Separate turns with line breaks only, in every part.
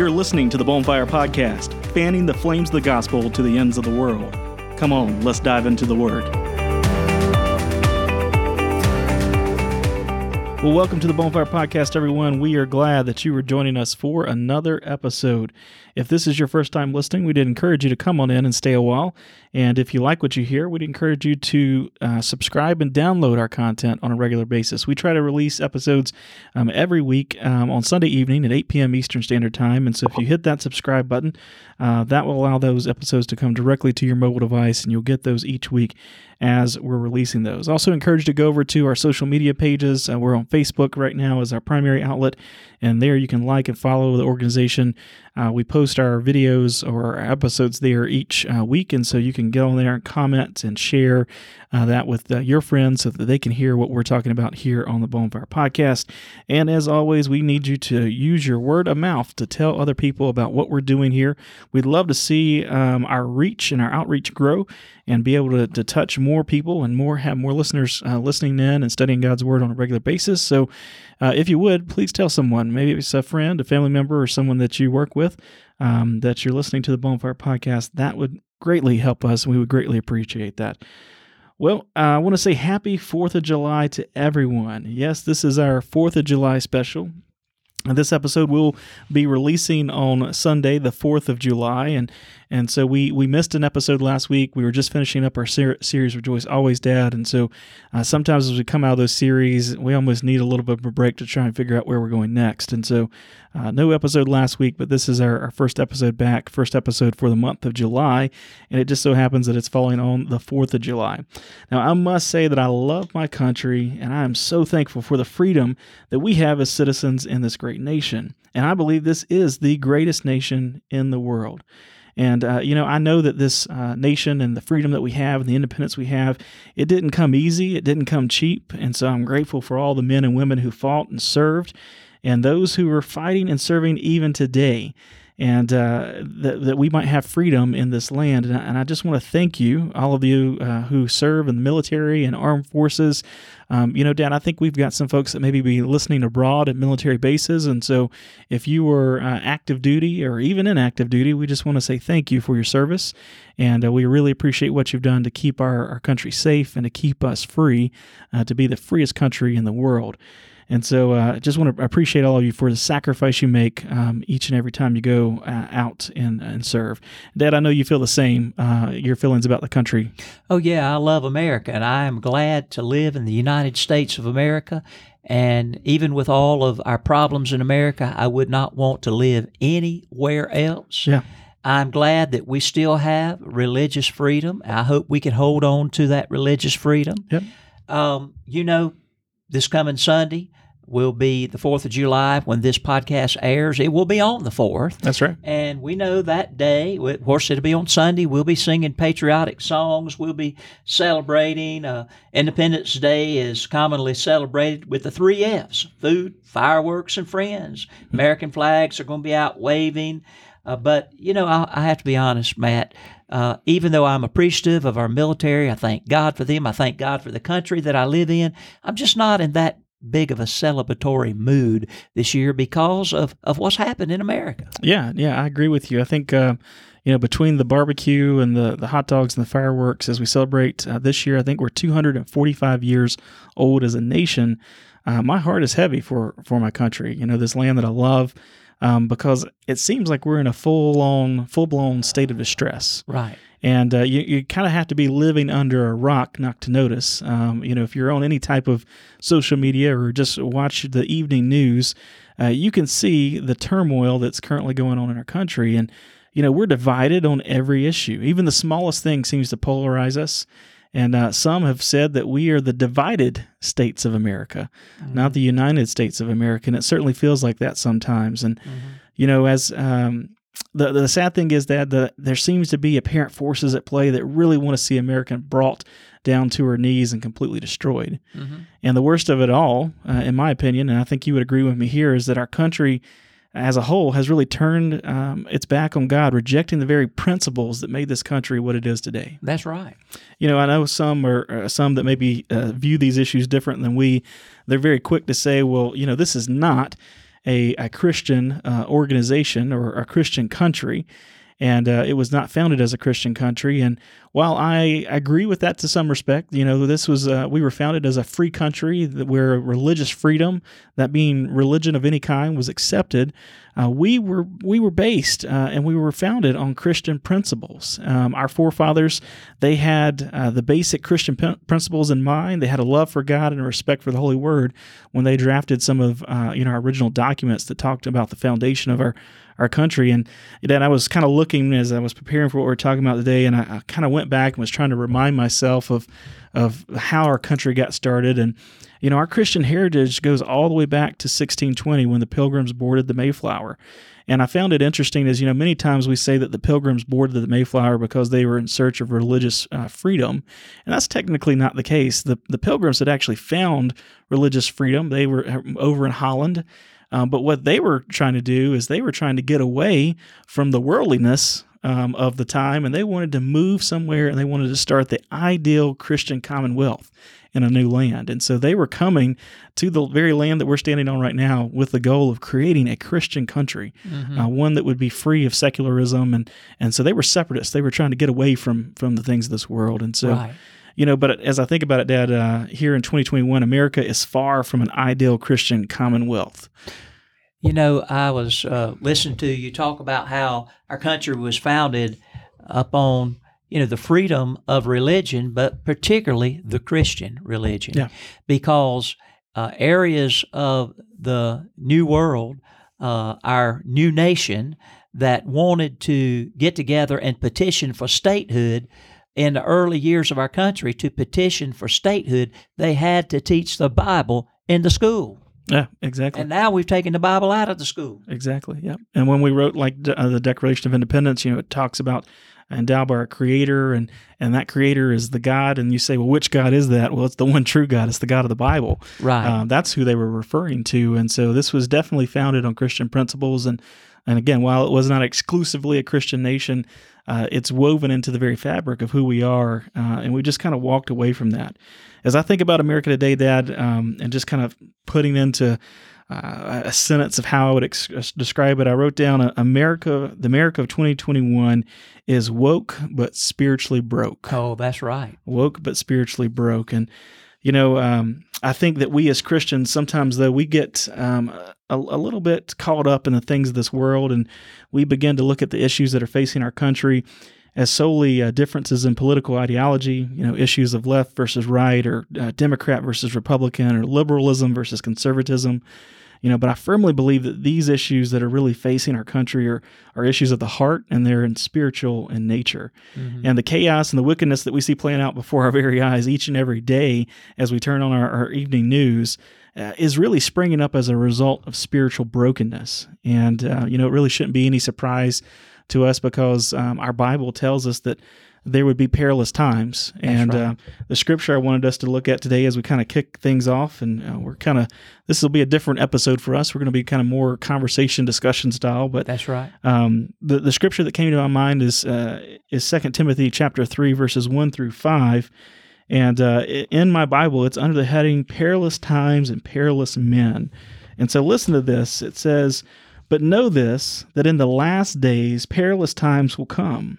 You're listening to the Bonfire Podcast, fanning the flames of the gospel to the ends of the world. Come on, let's dive into the Word. Well, welcome to the Bonfire Podcast, everyone. We are glad that you are joining us for another episode. If this is your first time listening, we'd encourage you to come on in and stay a while. And if you like what you hear, we'd encourage you to uh, subscribe and download our content on a regular basis. We try to release episodes um, every week um, on Sunday evening at 8 p.m. Eastern Standard Time. And so if you hit that subscribe button, uh, that will allow those episodes to come directly to your mobile device, and you'll get those each week as we're releasing those. Also, encourage you to go over to our social media pages. Uh, we're on Facebook right now as our primary outlet, and there you can like and follow the organization. Uh, we post our videos or our episodes there each uh, week, and so you can get on there and comment and share uh, that with uh, your friends so that they can hear what we're talking about here on the Bonfire Podcast. And as always, we need you to use your word of mouth to tell other people about what we're doing here. We'd love to see um, our reach and our outreach grow and be able to, to touch more people and more have more listeners uh, listening in and studying God's Word on a regular basis. So, uh, if you would, please tell someone, maybe it's a friend, a family member, or someone that you work with, um, that you're listening to the Bonfire Podcast. That would greatly help us, and we would greatly appreciate that. Well, uh, I want to say happy 4th of July to everyone. Yes, this is our 4th of July special. This episode will be releasing on Sunday, the 4th of July. And and so we we missed an episode last week. We were just finishing up our ser- series Rejoice Always Dad, and so uh, sometimes as we come out of those series, we almost need a little bit of a break to try and figure out where we're going next. And so uh, no episode last week, but this is our, our first episode back, first episode for the month of July, and it just so happens that it's falling on the 4th of July. Now I must say that I love my country, and I am so thankful for the freedom that we have as citizens in this great nation. And I believe this is the greatest nation in the world. And, uh, you know, I know that this uh, nation and the freedom that we have and the independence we have, it didn't come easy, it didn't come cheap. And so I'm grateful for all the men and women who fought and served and those who are fighting and serving even today and uh, that, that we might have freedom in this land. And I, and I just want to thank you, all of you uh, who serve in the military and armed forces. Um, you know, Dad, I think we've got some folks that maybe be listening abroad at military bases. And so if you were uh, active duty or even in active duty, we just want to say thank you for your service. And uh, we really appreciate what you've done to keep our, our country safe and to keep us free, uh, to be the freest country in the world. And so I uh, just want to appreciate all of you for the sacrifice you make um, each and every time you go uh, out and, and serve. Dad, I know you feel the same, uh, your feelings about the country.
Oh, yeah, I love America, and I am glad to live in the United States of America. And even with all of our problems in America, I would not want to live anywhere else.
Yeah.
I'm glad that we still have religious freedom. I hope we can hold on to that religious freedom.
Yep.
Um, you know, this coming Sunday, will be the 4th of July when this podcast airs. It will be on the 4th.
That's right.
And we know that day, of course, it'll be on Sunday. We'll be singing patriotic songs. We'll be celebrating. Uh, Independence Day is commonly celebrated with the three F's food, fireworks, and friends. American flags are going to be out waving. Uh, but, you know, I, I, have to be honest, Matt. Uh, even though I'm appreciative of our military, I thank God for them. I thank God for the country that I live in. I'm just not in that big of a celebratory mood this year because of, of what's happened in America.
Yeah, yeah, I agree with you. I think, uh, you know, between the barbecue and the, the hot dogs and the fireworks as we celebrate uh, this year, I think we're 245 years old as a nation. Uh, my heart is heavy for, for my country, you know, this land that I love. Um, because it seems like we're in a full on, full blown state of distress.
Right
and uh, you, you kind of have to be living under a rock not to notice. Um, you know, if you're on any type of social media or just watch the evening news, uh, you can see the turmoil that's currently going on in our country. And, you know, we're divided on every issue. Even the smallest thing seems to polarize us. And uh, some have said that we are the divided states of America, mm-hmm. not the United States of America. And it certainly feels like that sometimes. And, mm-hmm. you know, as um, the the sad thing is that the, there seems to be apparent forces at play that really want to see America brought down to her knees and completely destroyed. Mm-hmm. And the worst of it all, uh, in my opinion, and I think you would agree with me here, is that our country as a whole has really turned um, its back on God, rejecting the very principles that made this country what it is today.
That's right.
You know, I know some are uh, some that maybe uh, view these issues different than we. They're very quick to say, "Well, you know, this is not." a, a Christian uh, organization or a Christian country and uh, it was not founded as a Christian country. And while I agree with that to some respect, you know, this was uh, we were founded as a free country where religious freedom, that being religion of any kind, was accepted. Uh, we were we were based uh, and we were founded on Christian principles. Um, our forefathers they had uh, the basic Christian p- principles in mind. They had a love for God and a respect for the Holy Word when they drafted some of uh, you know our original documents that talked about the foundation of our our country. And then I was kind of looking as I was preparing for what we are talking about today, and I, I kind of went back and was trying to remind myself of of how our country got started. And you know, our Christian heritage goes all the way back to 1620 when the Pilgrims boarded the Mayflower. And I found it interesting as you know, many times we say that the Pilgrims boarded the Mayflower because they were in search of religious uh, freedom, and that's technically not the case. The the Pilgrims had actually found religious freedom. They were uh, over in Holland. Um, but what they were trying to do is they were trying to get away from the worldliness um, of the time and they wanted to move somewhere and they wanted to start the ideal Christian commonwealth in a new land. And so they were coming to the very land that we're standing on right now with the goal of creating a Christian country, mm-hmm. uh, one that would be free of secularism. And, and so they were separatists. They were trying to get away from, from the things of this world. And so. Right you know, but as I think about it, Dad, uh, here in 2021, America is far from an ideal Christian commonwealth.
You know, I was uh, listening to you talk about how our country was founded upon, you know, the freedom of religion, but particularly the Christian religion, yeah. because uh, areas of the New World, uh, our new nation, that wanted to get together and petition for statehood in the early years of our country to petition for statehood, they had to teach the Bible in the school.
Yeah, exactly.
And now we've taken the Bible out of the school.
Exactly. Yeah. And when we wrote like uh, the Declaration of Independence, you know, it talks about endowed by our Creator, and and that Creator is the God. And you say, well, which God is that? Well, it's the one true God. It's the God of the Bible.
Right.
Um, that's who they were referring to. And so this was definitely founded on Christian principles. And and again, while it was not exclusively a Christian nation, uh, it's woven into the very fabric of who we are, uh, and we just kind of walked away from that. As I think about America today, Dad, um, and just kind of putting into uh, a sentence of how I would ex- describe it, I wrote down uh, America, the America of 2021 is woke but spiritually broke.
Oh, that's right.
Woke but spiritually broke, and you know, um, I think that we as Christians sometimes, though, we get um, a, a, little bit caught up in the things of this world, and we begin to look at the issues that are facing our country as solely uh, differences in political ideology. You know, issues of left versus right, or uh, Democrat versus Republican, or liberalism versus conservatism you know but i firmly believe that these issues that are really facing our country are, are issues of the heart and they're in spiritual in nature mm-hmm. and the chaos and the wickedness that we see playing out before our very eyes each and every day as we turn on our, our evening news uh, is really springing up as a result of spiritual brokenness and uh, you know it really shouldn't be any surprise to us because um, our bible tells us that there would be perilous times. and right. uh, the scripture I wanted us to look at today as we kind of kick things off, and uh, we're kind of this will be a different episode for us. We're going to be kind of more conversation discussion style. But
that's right.
Um, the the scripture that came to my mind is uh, is Second Timothy chapter three verses one through five. And uh, in my Bible, it's under the heading Perilous Times and Perilous Men. And so listen to this. It says, But know this, that in the last days perilous times will come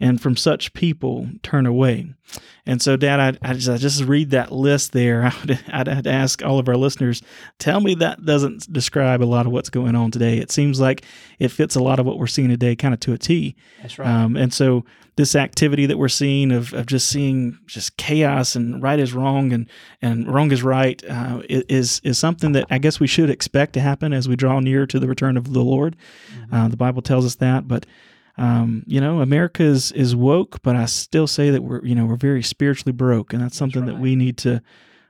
and from such people turn away. And so, Dad, I, I, just, I just, read that list there. I would, I'd, I'd, ask all of our listeners, tell me that doesn't describe a lot of what's going on today. It seems like it fits a lot of what we're seeing today, kind of to a
T. That's right.
Um, and so, this activity that we're seeing of, of just seeing just chaos and right is wrong and, and wrong is right uh, is is something that I guess we should expect to happen as we draw near to the return of the Lord. Mm-hmm. Uh, the Bible tells us that, but um, you know, America is, is woke, but I still say that we're, you know, we're very spiritually broke. And that's something that's right. that we need to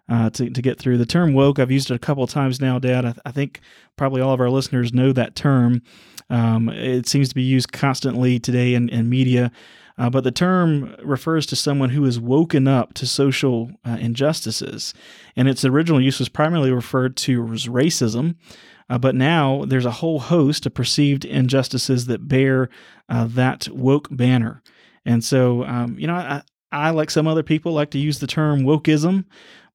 uh, to, to get through. The term woke, I've used it a couple of times now, Dad. I, I think probably all of our listeners know that term. Um, it seems to be used constantly today in, in media. Uh, but the term refers to someone who is woken up to social uh, injustices. And its original use was primarily referred to as racism. Uh, but now there's a whole host of perceived injustices that bear uh, that woke banner. And so, um, you know, I, I, like some other people, like to use the term wokeism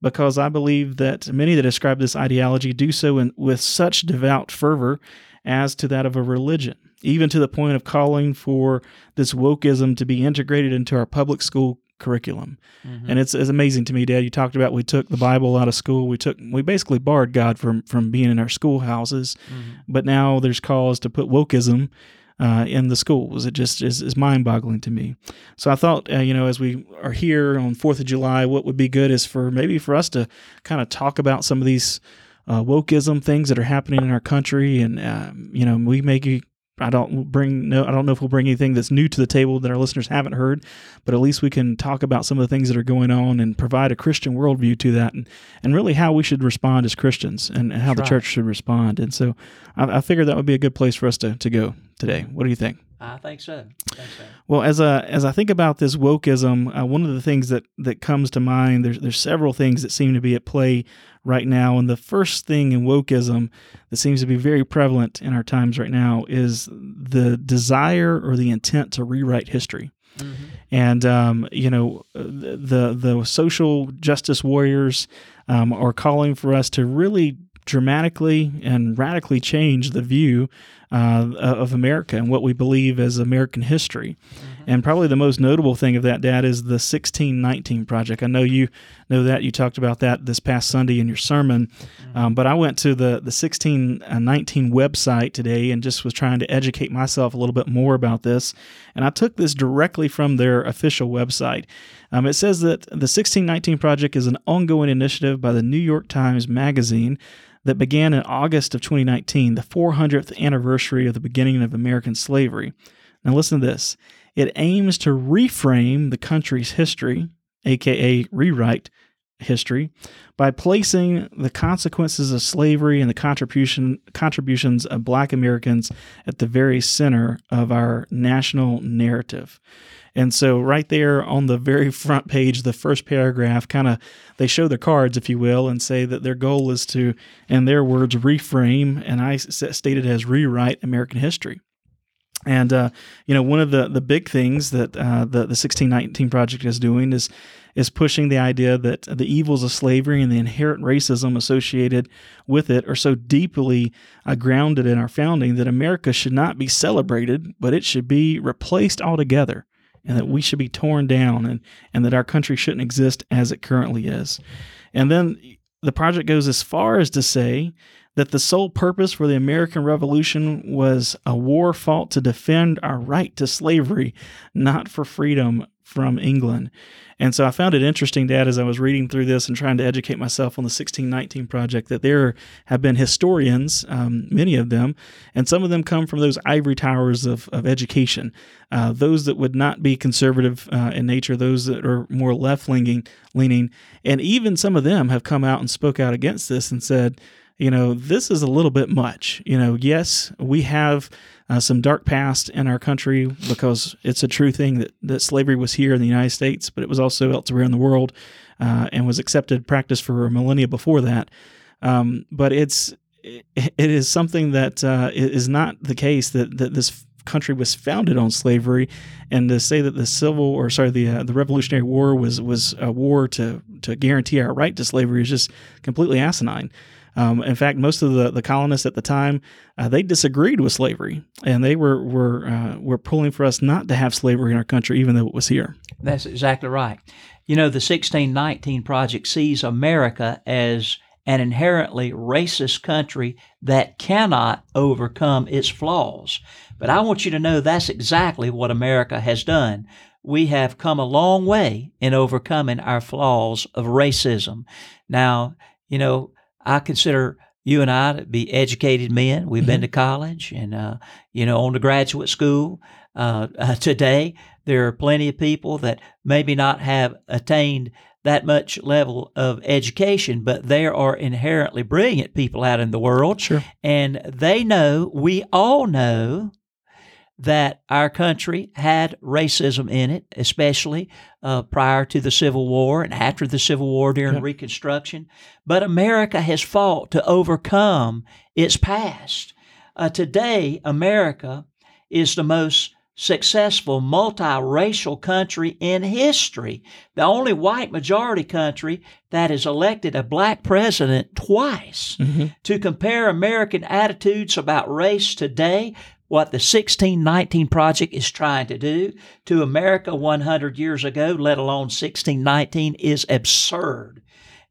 because I believe that many that describe this ideology do so in, with such devout fervor as to that of a religion, even to the point of calling for this wokeism to be integrated into our public school curriculum. Mm-hmm. And it's, it's amazing to me, Dad. You talked about we took the Bible out of school. We took we basically barred God from from being in our schoolhouses, mm-hmm. but now there's cause to put wokeism uh, in the schools. It just is, is mind boggling to me. So I thought, uh, you know, as we are here on Fourth of July, what would be good is for maybe for us to kind of talk about some of these uh, wokeism things that are happening in our country, and uh, you know, we may I don't bring no I don't know if we'll bring anything that's new to the table that our listeners haven't heard, but at least we can talk about some of the things that are going on and provide a Christian worldview to that and, and really how we should respond as Christians and, and how that's the right. church should respond. And so I, I figured that would be a good place for us to, to go today. What do you think?
I think so. I think so.
Well, as a as I think about this wokeism, uh, one of the things that that comes to mind there's there's several things that seem to be at play right now, and the first thing in wokeism that seems to be very prevalent in our times right now is the desire or the intent to rewrite history. Mm-hmm. And um, you know the the social justice warriors um, are calling for us to really dramatically and radically change the view uh, of America and what we believe as American history. Mm-hmm. And probably the most notable thing of that, Dad, is the 1619 Project. I know you know that. You talked about that this past Sunday in your sermon. Mm-hmm. Um, but I went to the, the 1619 website today and just was trying to educate myself a little bit more about this. And I took this directly from their official website. Um, it says that the 1619 Project is an ongoing initiative by the New York Times Magazine that began in August of 2019, the 400th anniversary of the beginning of American slavery. Now, listen to this it aims to reframe the country's history, aka rewrite history, by placing the consequences of slavery and the contribution contributions of black Americans at the very center of our national narrative. And so, right there on the very front page, the first paragraph, kind of they show the cards, if you will, and say that their goal is to, in their words, reframe, and I stated as rewrite American history. And uh, you know, one of the the big things that uh, the the 1619 project is doing is is pushing the idea that the evils of slavery and the inherent racism associated with it are so deeply uh, grounded in our founding that America should not be celebrated, but it should be replaced altogether and that we should be torn down and, and that our country shouldn't exist as it currently is. And then the project goes as far as to say that the sole purpose for the American Revolution was a war fought to defend our right to slavery, not for freedom from England. And so I found it interesting, Dad, as I was reading through this and trying to educate myself on the 1619 project, that there have been historians, um, many of them, and some of them come from those ivory towers of, of education, uh, those that would not be conservative uh, in nature, those that are more left leaning, leaning, and even some of them have come out and spoke out against this and said, you know, this is a little bit much. You know, yes, we have uh, some dark past in our country because it's a true thing that, that slavery was here in the United States, but it was also elsewhere in the world uh, and was accepted practice for a millennia before that. Um, but it's it, it is something that uh, is not the case that, that this country was founded on slavery, and to say that the civil or sorry the uh, the Revolutionary War was was a war to to guarantee our right to slavery is just completely asinine. Um, in fact, most of the, the colonists at the time uh, they disagreed with slavery, and they were were uh, were pulling for us not to have slavery in our country, even though it was here.
That's exactly right. You know, the 1619 Project sees America as an inherently racist country that cannot overcome its flaws. But I want you to know that's exactly what America has done. We have come a long way in overcoming our flaws of racism. Now, you know, I consider you and I to be educated men. We've mm-hmm. been to college and, uh, you know, on to graduate school. Uh, uh, today, there are plenty of people that maybe not have attained that much level of education, but there are inherently brilliant people out in the world.
Sure.
And they know, we all know, that our country had racism in it, especially uh, prior to the Civil War and after the Civil War during
Yep.
Reconstruction. But America has fought to overcome its past. Uh, today, America is the most successful multiracial country in history. The only white majority country that has elected a black president twice.
hmm
To compare American attitudes about race today, what the 1619 Project is trying to do to America 100 years ago, let alone 1619, is absurd.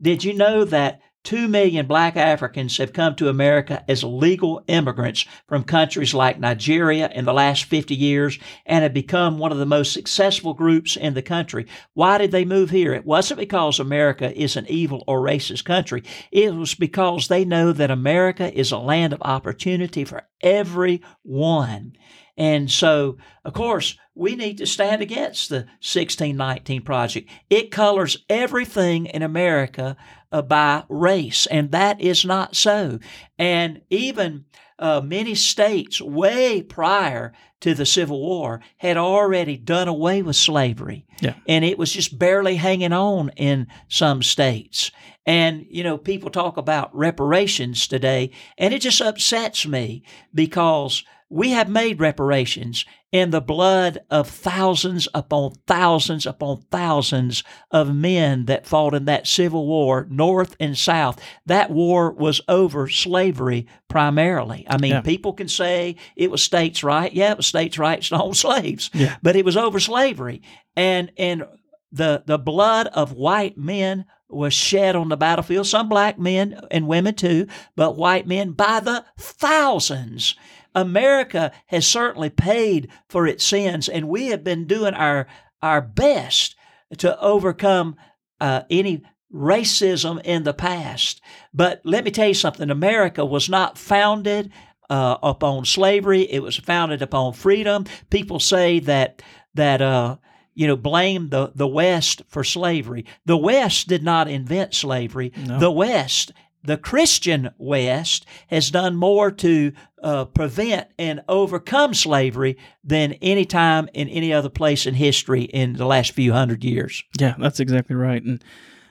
Did you know that 2 million black Africans have come to America as legal immigrants from countries like Nigeria in the last 50 years and have become one of the most successful groups in the country? Why did they move here? It wasn't because America is an evil or racist country. It was because they know that America is a land of opportunity for everyone. And so, of course, we need to stand against the 1619 Project. It colors everything in America uh, by race, and that is not so. And even uh, many states, way prior to the Civil War, had already done away with slavery.
Yeah.
And it was just barely hanging on in some states. And, you know, people talk about reparations today, and it just upsets me because we have made reparations in the blood of thousands upon thousands upon thousands of men that fought in that Civil War, North and South. That war was over slavery primarily. I mean,
Yeah.
people can say it was states' right. Yeah, it was states' rights to own slaves,
Yeah.
but it was over slavery. And, and the, the blood of white men was shed on the battlefield, some black men and women too, but white men by the thousands. America has certainly paid for its sins, and we have been doing our our best to overcome uh, any racism in the past. But let me tell you something: America was not founded uh, upon slavery; it was founded upon freedom. People say that that. Uh, you know, blame the, the West for slavery. The West did not invent slavery.
No.
The West, the Christian West, has done more to uh, prevent and overcome slavery than any time in any other place in history in the last few hundred years.
Yeah, that's exactly right. And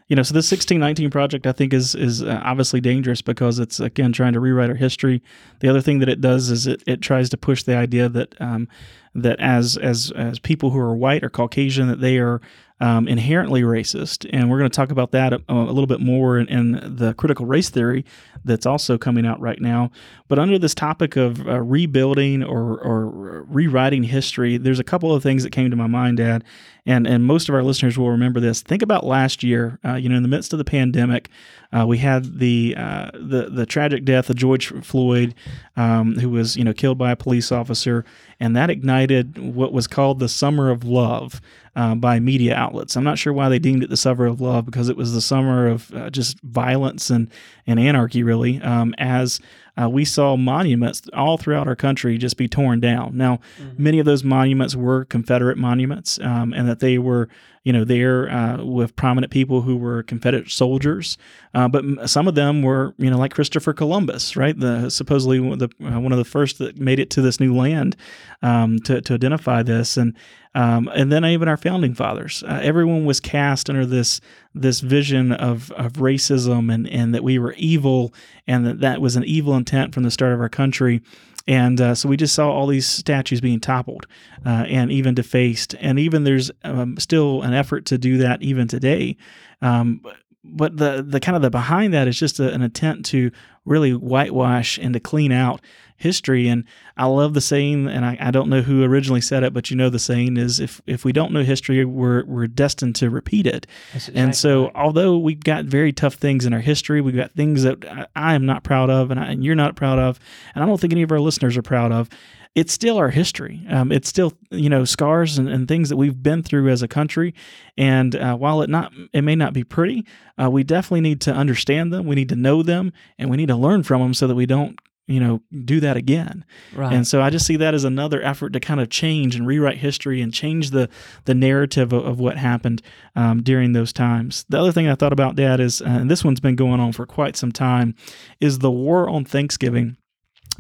you know, so this 1619 project I think is is uh, obviously dangerous because it's again trying to rewrite our history. The other thing that it does is it, it tries to push the idea that um, that as as as people who are white or Caucasian that they are um, inherently racist, and we're going to talk about that a, a little bit more in, in the critical race theory that's also coming out right now. But under this topic of uh, rebuilding or, or rewriting history, there's a couple of things that came to my mind, Dad, and and most of our listeners will remember this. Think about last year. Uh, you know, in the midst of the pandemic, uh, we had the uh, the the tragic death of George Floyd, um, who was you know killed by a police officer, and that ignited what was called the Summer of Love uh, by media outlets. I'm not sure why they deemed it the Summer of Love because it was the summer of uh, just violence and and anarchy, really. Um, as uh, we saw monuments all throughout our country just be torn down. Now, many of those monuments were Confederate monuments, um, and that they were, you know, there uh, with prominent people who were Confederate soldiers. Uh, but some of them were, you know, like Christopher Columbus, right? The supposedly one of the, uh, one of the first that made it to this new land um, to to identify this, and um, and then even our founding fathers. Uh, everyone was cast under this this vision of, of racism and, and that we were evil and that that was an evil intent from the start of our country. And uh, so we just saw all these statues being toppled uh, and even defaced. And even there's um, still an effort to do that even today. Um, but the, the kind of the behind that is just a, an attempt to really whitewash and to clean out history. And I love the saying, and I, I don't know who originally said it, but you know the saying is if if we don't know history, we're we're destined to repeat it. And so, although we've got very tough things in our history, we've got things that I, I am not proud of, and, I, and you're not proud of, and I don't think any of our listeners are proud of. It's still our history. Um, it's still you know scars and, and things that we've been through as a country. And uh, while it not it may not be pretty, uh, we definitely need to understand them. We need to know them, and we need to learn from them so that we don't you know, do that again.
Right.
And so I just see that as another effort to kind of change and rewrite history and change the the narrative of, of what happened um, during those times. The other thing I thought about, Dad, is, uh, and this one's been going on for quite some time, is the war on Thanksgiving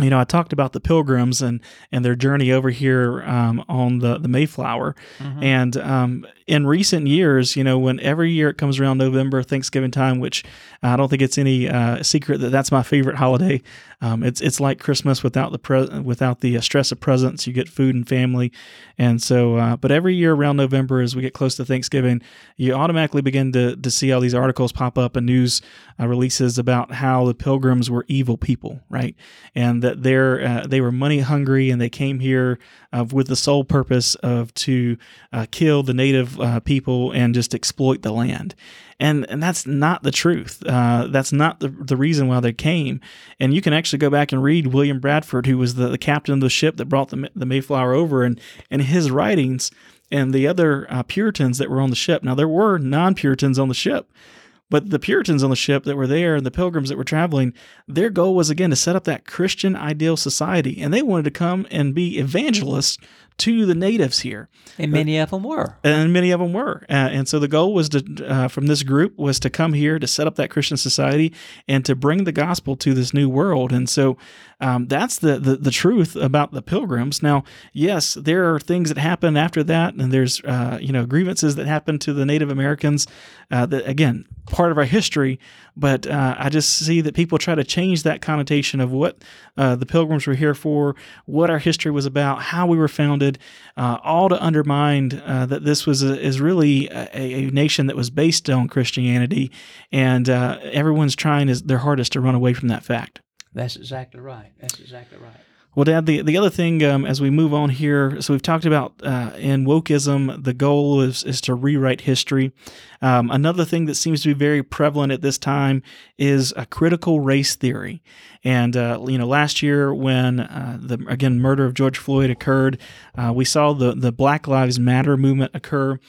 you know, I talked about the pilgrims and and their journey over here um, on the the Mayflower,
Mhm.
and um, in recent years, you know, when every year it comes around November, Thanksgiving time, which I don't think it's any uh, secret that that's my favorite holiday. Um, it's it's like Christmas without the pre- without the uh, stress of presents. You get food and family, and so. Uh, but every year around November, as we get close to Thanksgiving, you automatically begin to to see all these articles pop up and news uh, releases about how the Pilgrims were evil people, right? And that they're uh, they were money hungry and they came here uh, with the sole purpose of to kill the native uh, people and just exploit the land. And, and that's not the truth. Uh, that's not the, the reason why they came. And you can actually go back and read William Bradford, who was the, the captain of the ship that brought the, the Mayflower over, and, and his writings and the other uh, Puritans that were on the ship. Now, there were non Puritans on the ship, but the Puritans on the ship that were there and the pilgrims that were traveling, their goal was again to set up that Christian ideal society. And they wanted to come and be evangelists to the natives here.
and many of them were.
And many of them were. Uh, and so the goal was to, uh, from this group, was to come here to set up that Christian society and to bring the gospel to this new world. And so um, that's the, the the truth about the pilgrims. Now, yes, there are things that happen after that, and there's uh, you know grievances that happen to the Native Americans. Uh, that again, part of our history. But uh, I just see that people try to change that connotation of what uh, the pilgrims were here for, what our history was about, how we were founded, uh, all to undermine uh, that this was a, is really a, a nation that was based on Christianity, and uh, everyone's trying his, their hardest to run away from that fact.
That's exactly right. That's exactly right.
Well, Dad, the, the other thing um, as we move on here, so we've talked about uh, in wokeism, the goal is, is to rewrite history. Um, another thing that seems to be very prevalent at this time is a critical race theory. And, uh, you know, last year when uh, the, again, murder of George Floyd occurred, uh, we saw the, the Black Lives Matter movement occur.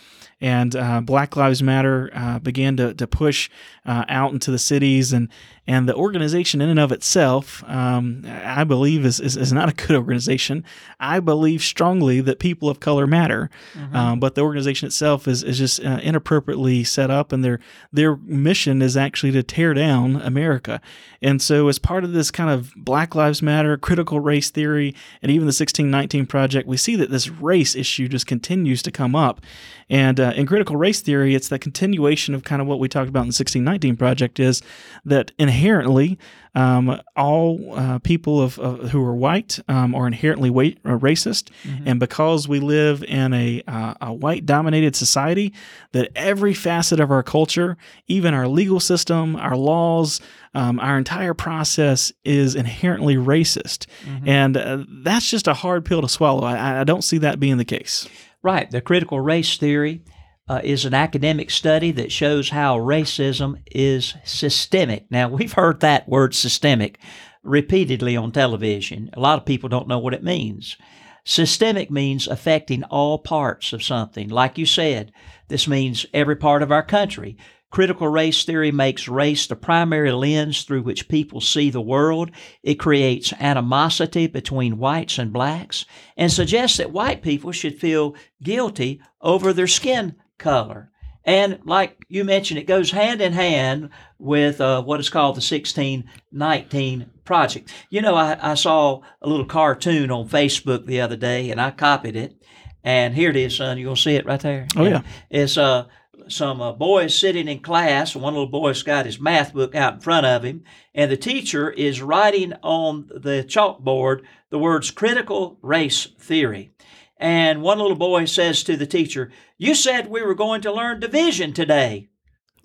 And uh, Black Lives Matter uh, began to, to push uh, out into the cities, and and the organization in and of itself, um, I believe, is, is, is not a good organization. I believe strongly that people of color matter, um, but the organization itself is, is just uh, inappropriately set up, and their their mission is actually to tear down America. And so, as part of this kind of Black Lives Matter, critical race theory, and even the 1619 Project, we see that this race issue just continues to come up. And uh, in critical race theory, it's the continuation of kind of what we talked about in the 1619 Project is that inherently um, all uh, people of, of who are white um, are inherently wa- uh, racist, and because we live in a, uh, a white-dominated society, that every facet of our culture, even our legal system, our laws, um, our entire process is inherently racist, and uh, that's just a hard pill to swallow. I, I don't see that being the case.
Right. The critical race theory uh, is an academic study that shows how racism is systemic. Now, we've heard that word systemic repeatedly on television. A lot of people don't know what it means. Systemic means affecting all parts of something. Like you said, this means every part of our country. Critical race theory makes race the primary lens through which people see the world. It creates animosity between whites and blacks and suggests that white people should feel guilty over their skin color. And like you mentioned, it goes hand in hand with uh, what is called the 1619 Project. You know, I, I saw a little cartoon on Facebook the other day and I copied it. And here it is, son. You're going to see it right there.
Oh, yeah.
It's uh, some uh, boys sitting in class. One little boy's got his math book out in front of him, and the teacher is writing on the chalkboard the words critical race theory. And one little boy says to the teacher, You said we were going to learn division today.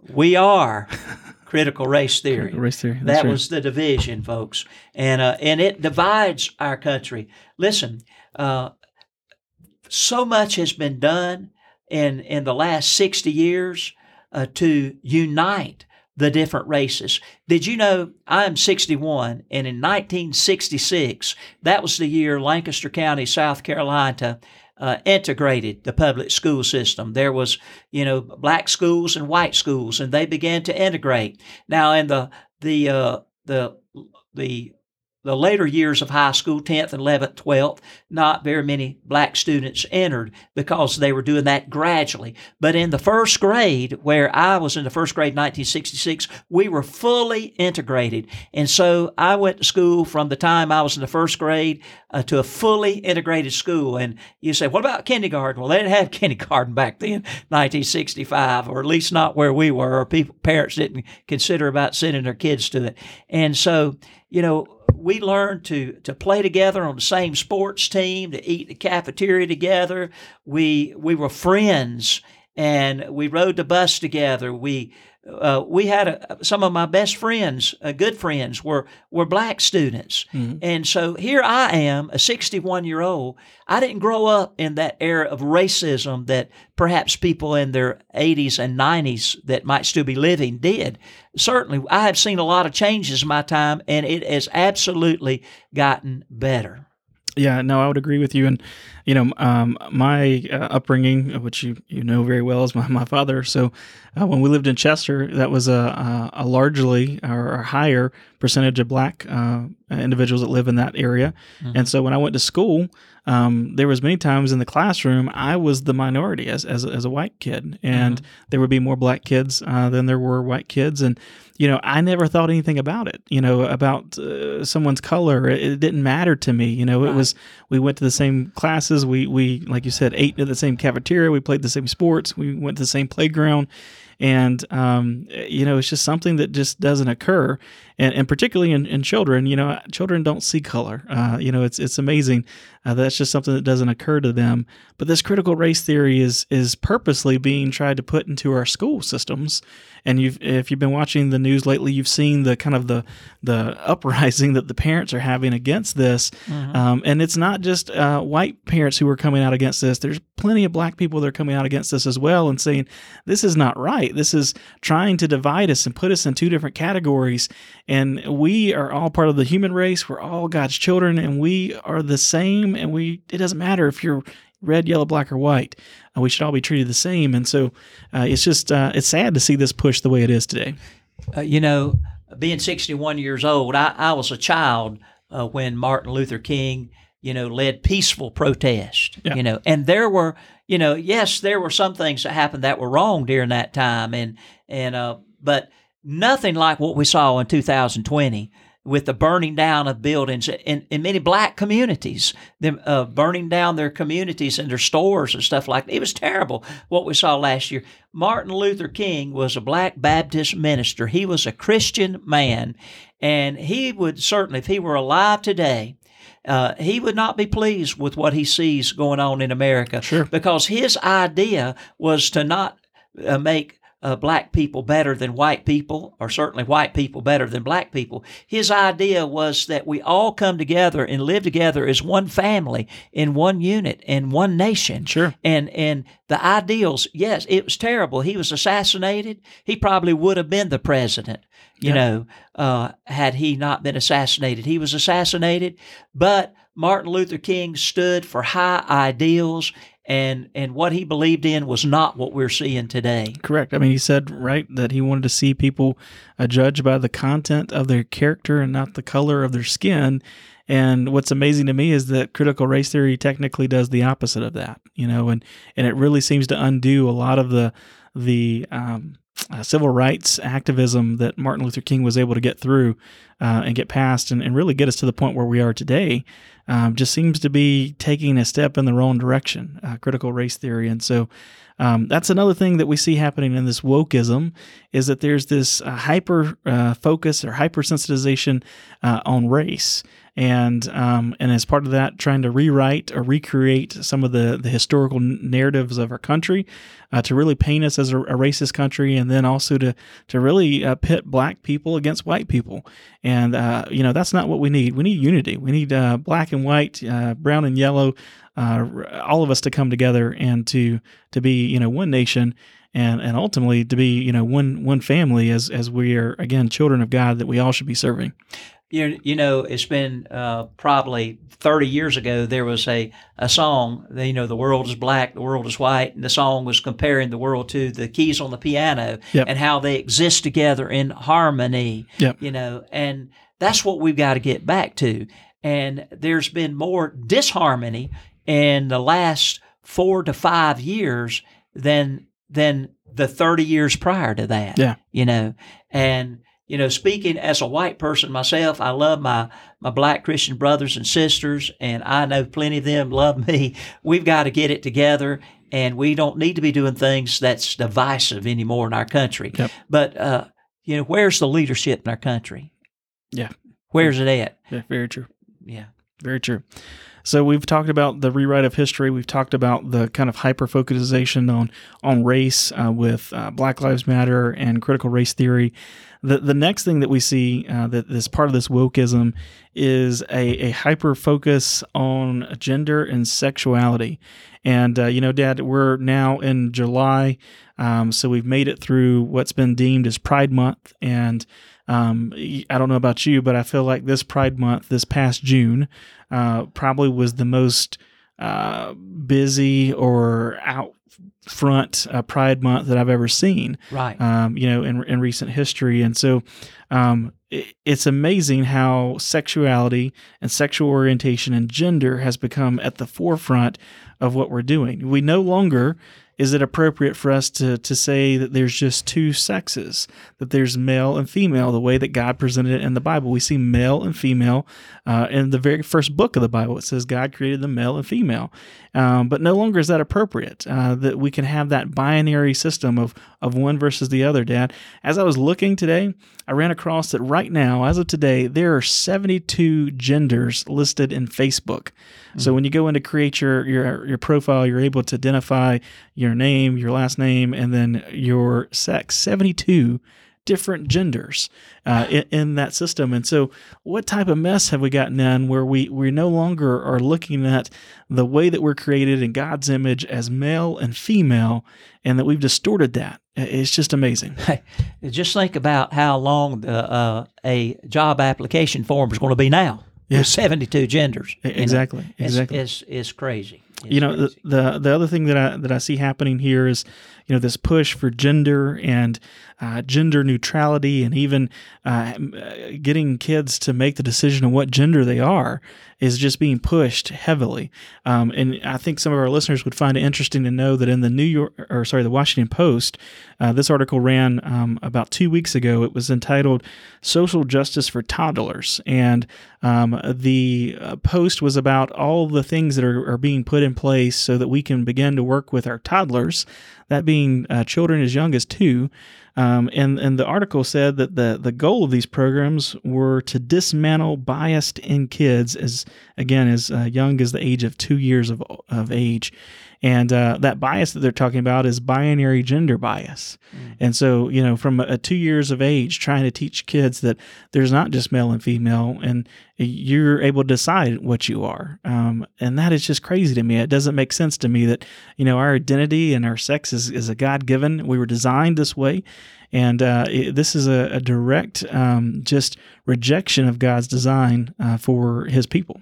We are. critical race theory.
Race theory.
That
right.
was the division, folks, and uh, and it divides our country. Listen, uh, so much has been done in in the last sixty years uh, to unite the different races. Did you know I'm 61, and in 1966, that was the year Lancaster County, South Carolina. Uh, integrated the public school system. There was, you know, black schools and white schools, and they began to integrate. Now, in the the uh, the the the later years of high school, 10th and 11th, 12th, not very many black students entered because they were doing that gradually. But in the first grade, where I was in the first grade 1966, we were fully integrated. And so I went to school from the time I was in the first grade uh, to a fully integrated school. And you say, what about kindergarten? Well, they didn't have kindergarten back then, 1965, or at least not where we were, or people, parents didn't consider about sending their kids to it. And so, you know, we learned to to play together on the same sports team, to eat in the cafeteria together. We we were friends, and we rode the bus together. We uh, we had a, some of my best friends, uh, good friends, were were black students, mm-hmm. and so here I am, a 61 year old. I didn't grow up in that era of racism that perhaps people in their 80s and 90s that might still be living did. Certainly, I have seen a lot of changes in my time, and it has absolutely gotten better.
Yeah, no, I would agree with you. And you know, um, my uh, upbringing, which you you know very well, is my, my father. So uh, when we lived in Chester, that was a, a, largely or a higher percentage of black uh, individuals that live in that area. Mm-hmm. And so when I went to school, um, there was many times in the classroom I was the minority as as, as a white kid, and mm-hmm. there would be more black kids uh, than there were white kids, and you know I never thought anything about it. You know about uh, someone's color, it, it, didn't matter to me. You know right. it was we went to the same classes, we we like you said ate at the same cafeteria, we played the same sports, we went to the same playground and um, you know it's just something that just doesn't occur. And, and particularly in, in children you know children don't see color. Uh, you know it's it's amazing uh, that's just something that doesn't occur to them. But this critical race theory is is purposely being tried to put into our school systems. And you've if you've been watching the news lately you've seen the kind of the the uprising that the parents are having against this. Mm-hmm. um, and it's not just uh, white parents who are coming out against this. There's plenty of black people that are coming out against this as well and saying this is not right this is trying to divide us and put us in two different categories and we are all part of the human race we're all god's children and we are the same and we it doesn't matter if you're red, yellow, black, or white. Uh, we should all be treated the same. And so uh, it's just uh, it's sad to see this push the way it is today.
Uh, you know, being 61 years old, I, I was a child uh, when Martin Luther King, you know, led peaceful protest. Yeah. You know, and there were, you know, yes, there were some things that happened that were wrong during that time, and and uh, but nothing like what we saw in 2020 with the burning down of buildings in, in many black communities, them uh, burning down their communities and their stores and stuff like that. It was terrible what we saw last year. Martin Luther King was a black Baptist minister. He was a Christian man, and he would certainly, if he were alive today, uh, he would not be pleased with what he sees going on in America.
Sure.
Because his idea was to not uh, make uh, black people better than white people, or certainly white people better than black people. His idea was that we all come together and live together as one family, in one unit, in one nation.
Sure.
And and the ideals, yes, it was terrible. He was assassinated. He probably would have been the president, you yep. know, uh, had he not been assassinated. He was assassinated, but Martin Luther King stood for high ideals and and what he believed in was not what we're seeing today.
Correct. I mean, he said right that he wanted to see people uh, judged by the content of their character and not the color of their skin. And what's amazing to me is that critical race theory technically does the opposite of that. You know, and and it really seems to undo a lot of the the um, uh, civil rights activism that Martin Luther King was able to get through uh, and get past and, and, really get us to the point where we are today um, just seems to be taking a step in the wrong direction, uh, critical race theory. And so um, that's another thing that we see happening in this wokeism is that there's this uh, hyper uh, focus or hypersensitization uh, on race and um, and as part of that, trying to rewrite or recreate some of the the historical narratives of our country uh, to really paint us as a, a, racist country, and then also to to really pit black people against white people. And uh, you know that's not what we need. We need unity. We need uh, black and white, uh, brown and yellow, uh, all of us to come together and to to be you know one nation and and ultimately to be you know one one family as as we are again children of God that we all should be serving
you you know it's been uh, probably 30 years ago there was a, a song you know the world is black the world is white and the song was comparing the world to the keys on the piano
yep.
and how they exist together in harmony
yep.
you know and That's what we've got to get back to. And there's been more disharmony in the last four to five years than than the 30 years prior to that.
Yeah.
You know, and you know, speaking as a white person myself, I love my my black Christian brothers and sisters, and I know plenty of them love me. We've got to get it together, and we don't need to be doing things that's divisive anymore in our country.
Yep.
But uh, you know, where's the leadership in our country?
Yeah.
Where's it at?
Yeah, very true.
Yeah.
Very true. So we've talked about the rewrite of history. We've talked about the kind of hyper focusation on on race uh, with uh, Black Lives Matter and critical race theory. The the next thing that we see uh, that is part of this wokeism is a, a hyper focus on gender and sexuality. And uh, you know, Dad, we're now in July, um, so we've made it through what's been deemed as Pride Month and. Um, I don't know about you, but I feel like this Pride Month, this past June, uh, probably was the most uh, busy or out front uh, Pride Month that I've ever seen.
Right.
Um, you know, in in recent history, and so um, it, it's amazing how sexuality and sexual orientation and gender has become at the forefront of what we're doing. We no longer is it appropriate for us to to say that there's just two sexes, that there's male and female, the way that God presented it in the Bible? We see male and female uh, in the very first book of the Bible. It says God created the male and female, um, but no longer is that appropriate. Uh, that we can have that binary system of of one versus the other. Dad, as I was looking today, I ran across that right now, as of today, there are 72 genders listed in Facebook. So mm-hmm. when you go in to create your, your your profile, you're able to identify your name, your last name, and then your sex. 72 different genders uh, in, in that system. And so, what type of mess have we gotten in where we, we no longer are looking at the way that we're created in God's image as male and female, and that we've distorted that? It's just amazing.
Just think about how long the, uh, a job application form is going to be now.
Yeah.
There's 72 genders. you know.
Exactly.
It's,
Exactly.
It's, it's crazy. It's
you know the, the the other thing that I that I see happening here is you know this push for gender and uh, gender neutrality and even uh, uh, getting kids to make the decision of what gender they are is just being pushed heavily. Um, and I think some of our listeners would find it interesting to know that in the New York or sorry the Washington Post, uh, this article ran um, about two weeks ago. It was entitled "Social Justice for Toddlers," and um, the uh, post was about all the things that are, are being put in place so that we can begin to work with our toddlers, that being uh, children as young as two. Um, and, and the article said that the, the goal of these programs were to dismantle bias in kids as, again, as uh, young as the age of two years of, of age. And uh, that bias that they're talking about is binary gender bias. And so, you know, from a, two years of age, trying to teach kids that there's not just male and female, and you're able to decide what you are. Um, and that is just crazy to me. It doesn't make sense to me that, you know, our identity and our sex is, is a God given. We were designed this way. And uh, it, this is a, a direct um, just rejection of God's design uh, for his people.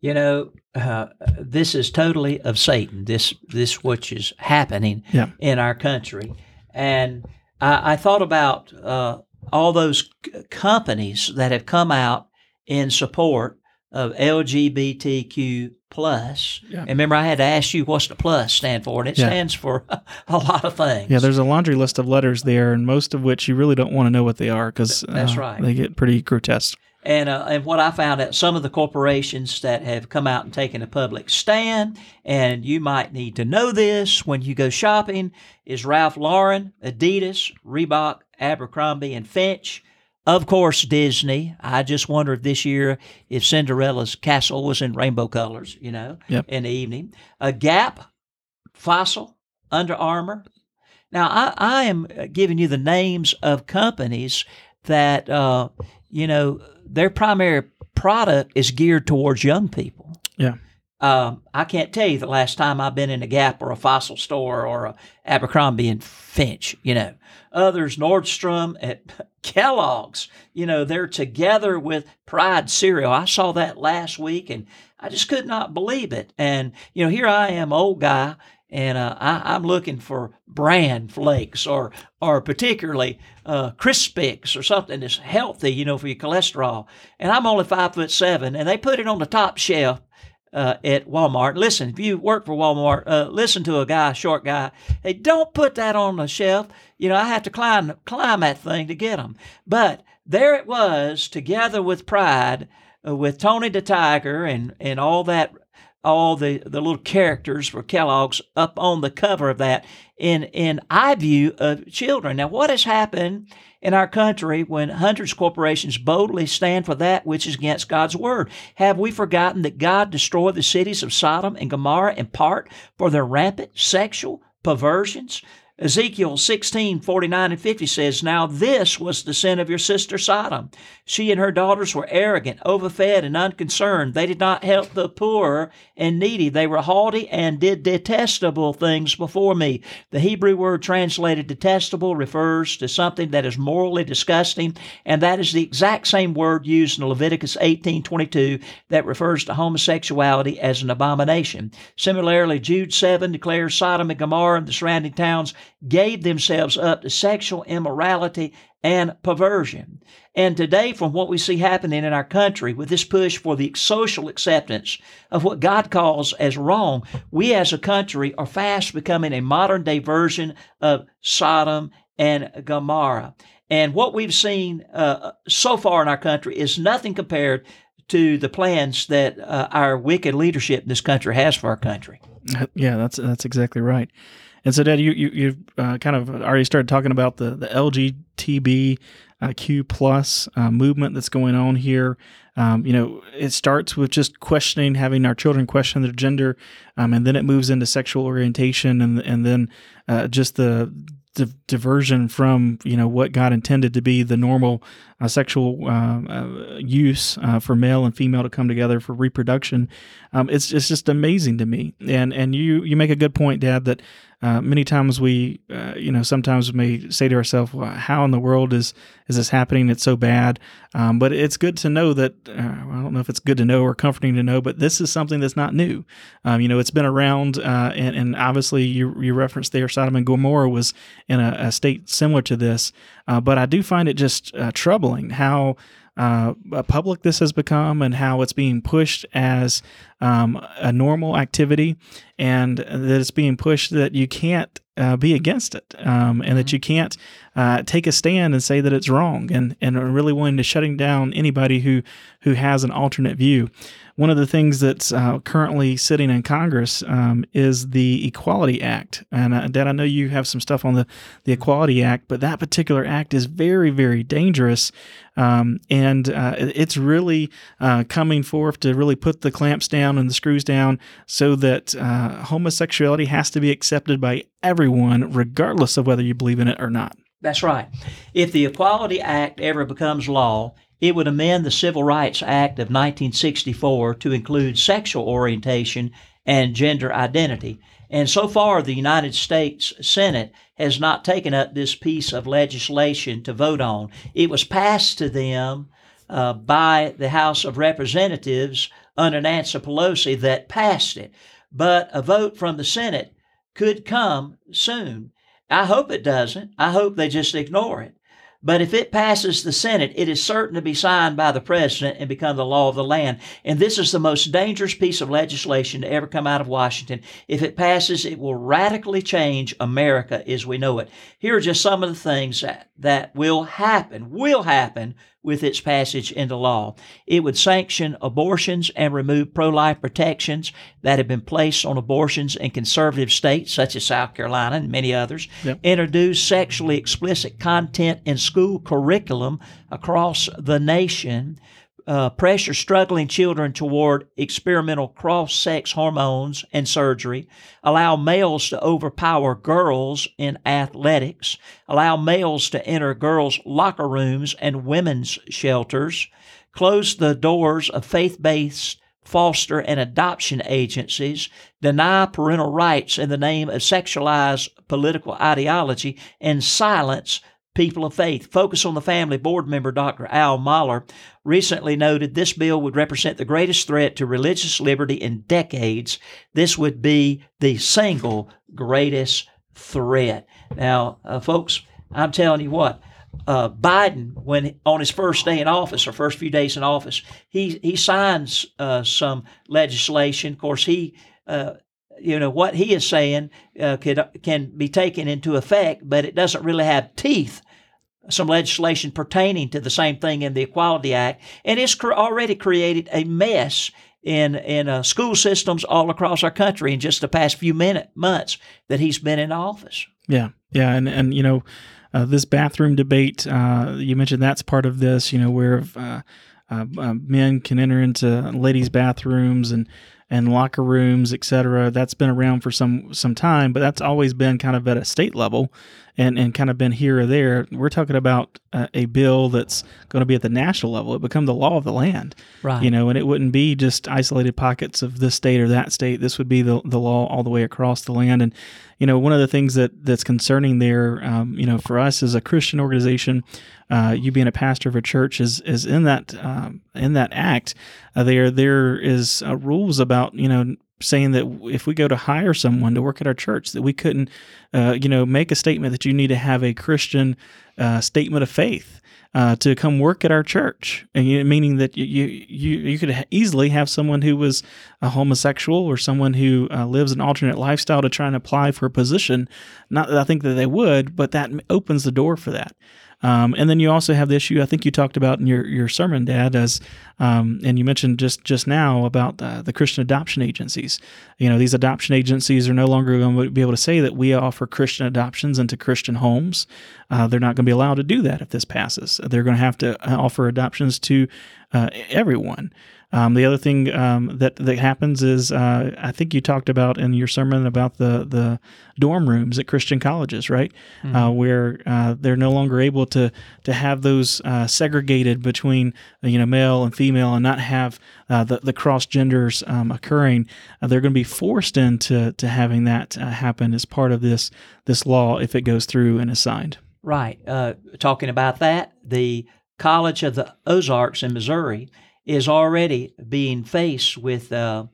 You know, uh, this is totally of Satan. This this which is happening
Yeah.
in our country, and I, I thought about uh, all those c- companies that have come out in support of LGBTQ plus.
Yeah.
And remember, I had to ask you what's the plus stand for, and it
Yeah.
stands for a lot of things.
Yeah, there's a laundry list of letters there, and most of which you really don't want to know what they are because
That's right.
They get pretty grotesque.
And uh, and what I found out, some of the corporations that have come out and taken a public stand, and you might need to know this when you go shopping, is Ralph Lauren, Adidas, Reebok, Abercrombie, and Finch. Of course, Disney. I just wonder if this year, if Cinderella's castle was in rainbow colors, you know,
Yep.
in the evening. A Gap, Fossil, Under Armour. Now, I, I am giving you the names of companies that, uh, you know, their primary product is geared towards young people.
Yeah.
Um, I can't tell you the last time I've been in a Gap or a Fossil store or a Abercrombie and Finch. You know, others Nordstrom at Kellogg's. You know, they're together with Pride cereal. I saw that last week and I just could not believe it. And you know, here I am, old guy, and uh, I, am looking for bran flakes or or particularly uh, Crispix or something that's healthy, you know, for your cholesterol. And I'm only five foot seven, and they put it on the top shelf uh, at Walmart. Listen, if you work for Walmart, uh, listen to a guy, short guy. Hey, don't put that on the shelf. You know, I have to climb climb that thing to get them. But there it was, together with Pride, uh, with Tony the Tiger and and all that all the, the little characters for Kellogg's up on the cover of that in in eye view of children. Now, what has happened in our country when hundreds of corporations boldly stand for that which is against God's word? Have we forgotten that God destroyed the cities of Sodom and Gomorrah in part for their rampant sexual perversions? Ezekiel 16, 49 and 50 says, Now this was the sin of your sister Sodom. She and her daughters were arrogant, overfed, and unconcerned. They did not help the poor and needy. They were haughty and did detestable things before me. The Hebrew word translated detestable refers to something that is morally disgusting, and that is the exact same word used in Leviticus 18, 22 that refers to homosexuality as an abomination. Similarly, Jude 7 declares Sodom and Gomorrah and the surrounding towns gave themselves up to sexual immorality and perversion. And today, from what we see happening in our country with this push for the social acceptance of what God calls as wrong, we as a country are fast becoming a modern day version of Sodom and Gomorrah. And what we've seen uh, so far in our country is nothing compared to the plans that uh, our wicked leadership in this country has for our country.
Yeah, that's that's exactly right. And so, Dad, you you you've uh, kind of already started talking about the the LGTB uh, plus uh, movement that's going on here. Um, you know, it starts with just questioning, having our children question their gender, um, and then it moves into sexual orientation, and and then uh, just the di- diversion from you know what God intended to be the normal uh, sexual uh, uh, use uh, for male and female to come together for reproduction. Um, it's it's just amazing to me. And and you you make a good point, Dad, that uh, many times we, you know, sometimes we may say to ourselves, well, "How in the world is is this happening? It's so bad." Um, but it's good to know that. Don't know if it's good to know or comforting to know, but this is something that's not new. Um, you know, it's been around, uh, and, and, obviously you you referenced there, Sodom and Gomorrah was in a, a state similar to this. Uh, but I do find it just uh, troubling how uh, public this has become and how it's being pushed as um, a normal activity and that it's being pushed that you can't uh, be against it um, and mm-hmm. that you can't uh, take a stand and say that it's wrong and, and are really wanting to shutting down anybody who, who has an alternate view. One of the things that's uh, currently sitting in Congress um, is the Equality Act. And uh, Dad, I know you have some stuff on the, the Equality Act, but that particular act is very, very dangerous. Um, and uh, it's really uh, coming forth to really put the clamps down and the screws down so that uh, homosexuality has to be accepted by everyone, regardless of whether you believe in it or not.
That's right. If the Equality Act ever becomes law, it would amend the Civil Rights Act of 1964 to include sexual orientation and gender identity. And so far, the United States Senate has not taken up this piece of legislation to vote on. It was passed to them uh, by the House of Representatives under Nancy Pelosi that passed it. But a vote from the Senate could come soon. I hope it doesn't. I hope they just ignore it. But if it passes the Senate, it is certain to be signed by the president and become the law of the land. And this is the most dangerous piece of legislation to ever come out of Washington. If it passes, it will radically change America as we know it. Here are just some of the things that, that will happen, will happen with its passage into law. It would sanction abortions and remove pro life protections that have been placed on abortions in conservative states such as South Carolina and many others. Yep. Introduce sexually explicit content in school curriculum across the nation uh, pressure struggling children toward experimental cross sex hormones and surgery, allow males to overpower girls in athletics, allow males to enter girls' locker rooms and women's shelters, close the doors of faith based foster and adoption agencies, deny parental rights in the name of sexualized political ideology, and silence people of faith. Focus on the Family board member Dr. Al Mohler recently noted this bill would represent the greatest threat to religious liberty in decades. This would be the single greatest threat. Now, uh, folks, I'm telling you what. Uh, Biden, when on his first day in office or first few days in office, he he signs uh, some legislation. Of course, he uh, you know what he is saying uh, could can be taken into effect, but it doesn't really have teeth. Some legislation pertaining to the same thing in the Equality Act, and it's cr- already created a mess in in uh, school systems all across our country in just the past few minute months that he's been in office.
Yeah, yeah, and and you know, uh, this bathroom debate. Uh, you mentioned that's part of this. You know, where uh, uh, men can enter into ladies' bathrooms and and locker rooms, etc. That's been around for some some time, but that's always been kind of at a state level, and and kind of been here or there. We're talking about uh, a bill that's going to be at the national level. It become the law of the land,
right?
You know, and it wouldn't be just isolated pockets of this state or that state. This would be the the law all the way across the land. And you know, one of the things that that's concerning there, um, you know, for us as a Christian organization, uh, you being a pastor of a church is is in that um, in that act. Uh, there there is uh, rules about you know saying that if we go to hire someone to work at our church, that we couldn't, uh, you know, make a statement that you need to have a Christian uh, statement of faith uh, to come work at our church, and you, meaning that you, you you could easily have someone who was a homosexual or someone who uh, lives an alternate lifestyle to try and apply for a position. Not that I think that they would, but that opens the door for that. Um, and then you also have the issue I think you talked about in your, your sermon, Dad, as um, and you mentioned just just now about uh, the Christian adoption agencies. You know, these adoption agencies are no longer going to be able to say that we offer Christian adoptions into Christian homes. Uh, they're not going to be allowed to do that if this passes. They're going to have to uh, offer adoptions to uh, everyone. Um, the other thing um, that that happens is uh, I think you talked about in your sermon about the the dorm rooms at Christian colleges, right? Mm-hmm. Uh, where uh, they're no longer able to to have those uh, segregated between you know male and female and not have uh, the the cross genders um, occurring. Uh, they're going to be forced into to having that happen as part of this this law if it goes through and is signed.
Right. talking about that, the College of the Ozarks in Missouri is already being faced with uh,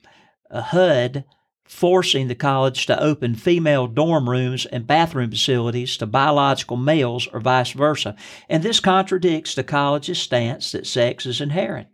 a HUD forcing the college to open female dorm rooms and bathroom facilities to biological males or vice versa. And this contradicts the college's stance that sex is inherent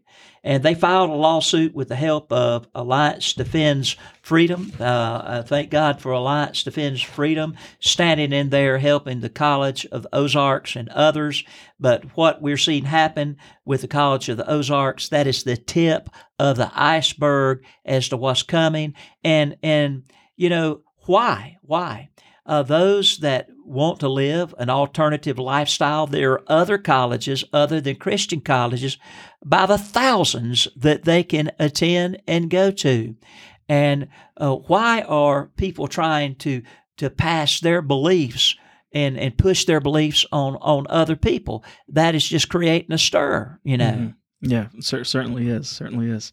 and they filed a lawsuit with the help of Alliance Defends Freedom. Uh, thank God for Alliance Defends Freedom standing in there helping the College of Ozarks and others. But what we're seeing happen with the College of the Ozarks, that is the tip of the iceberg as to what's coming. And and you know why? Why? Uh, those that want to live an alternative lifestyle, there are other colleges other than Christian colleges by the thousands that they can attend and go to. And uh, why are people trying to, to pass their beliefs and, and push their beliefs on, on other people? That is just creating a stir, you know. Mm-hmm.
Yeah, certainly is. Certainly is.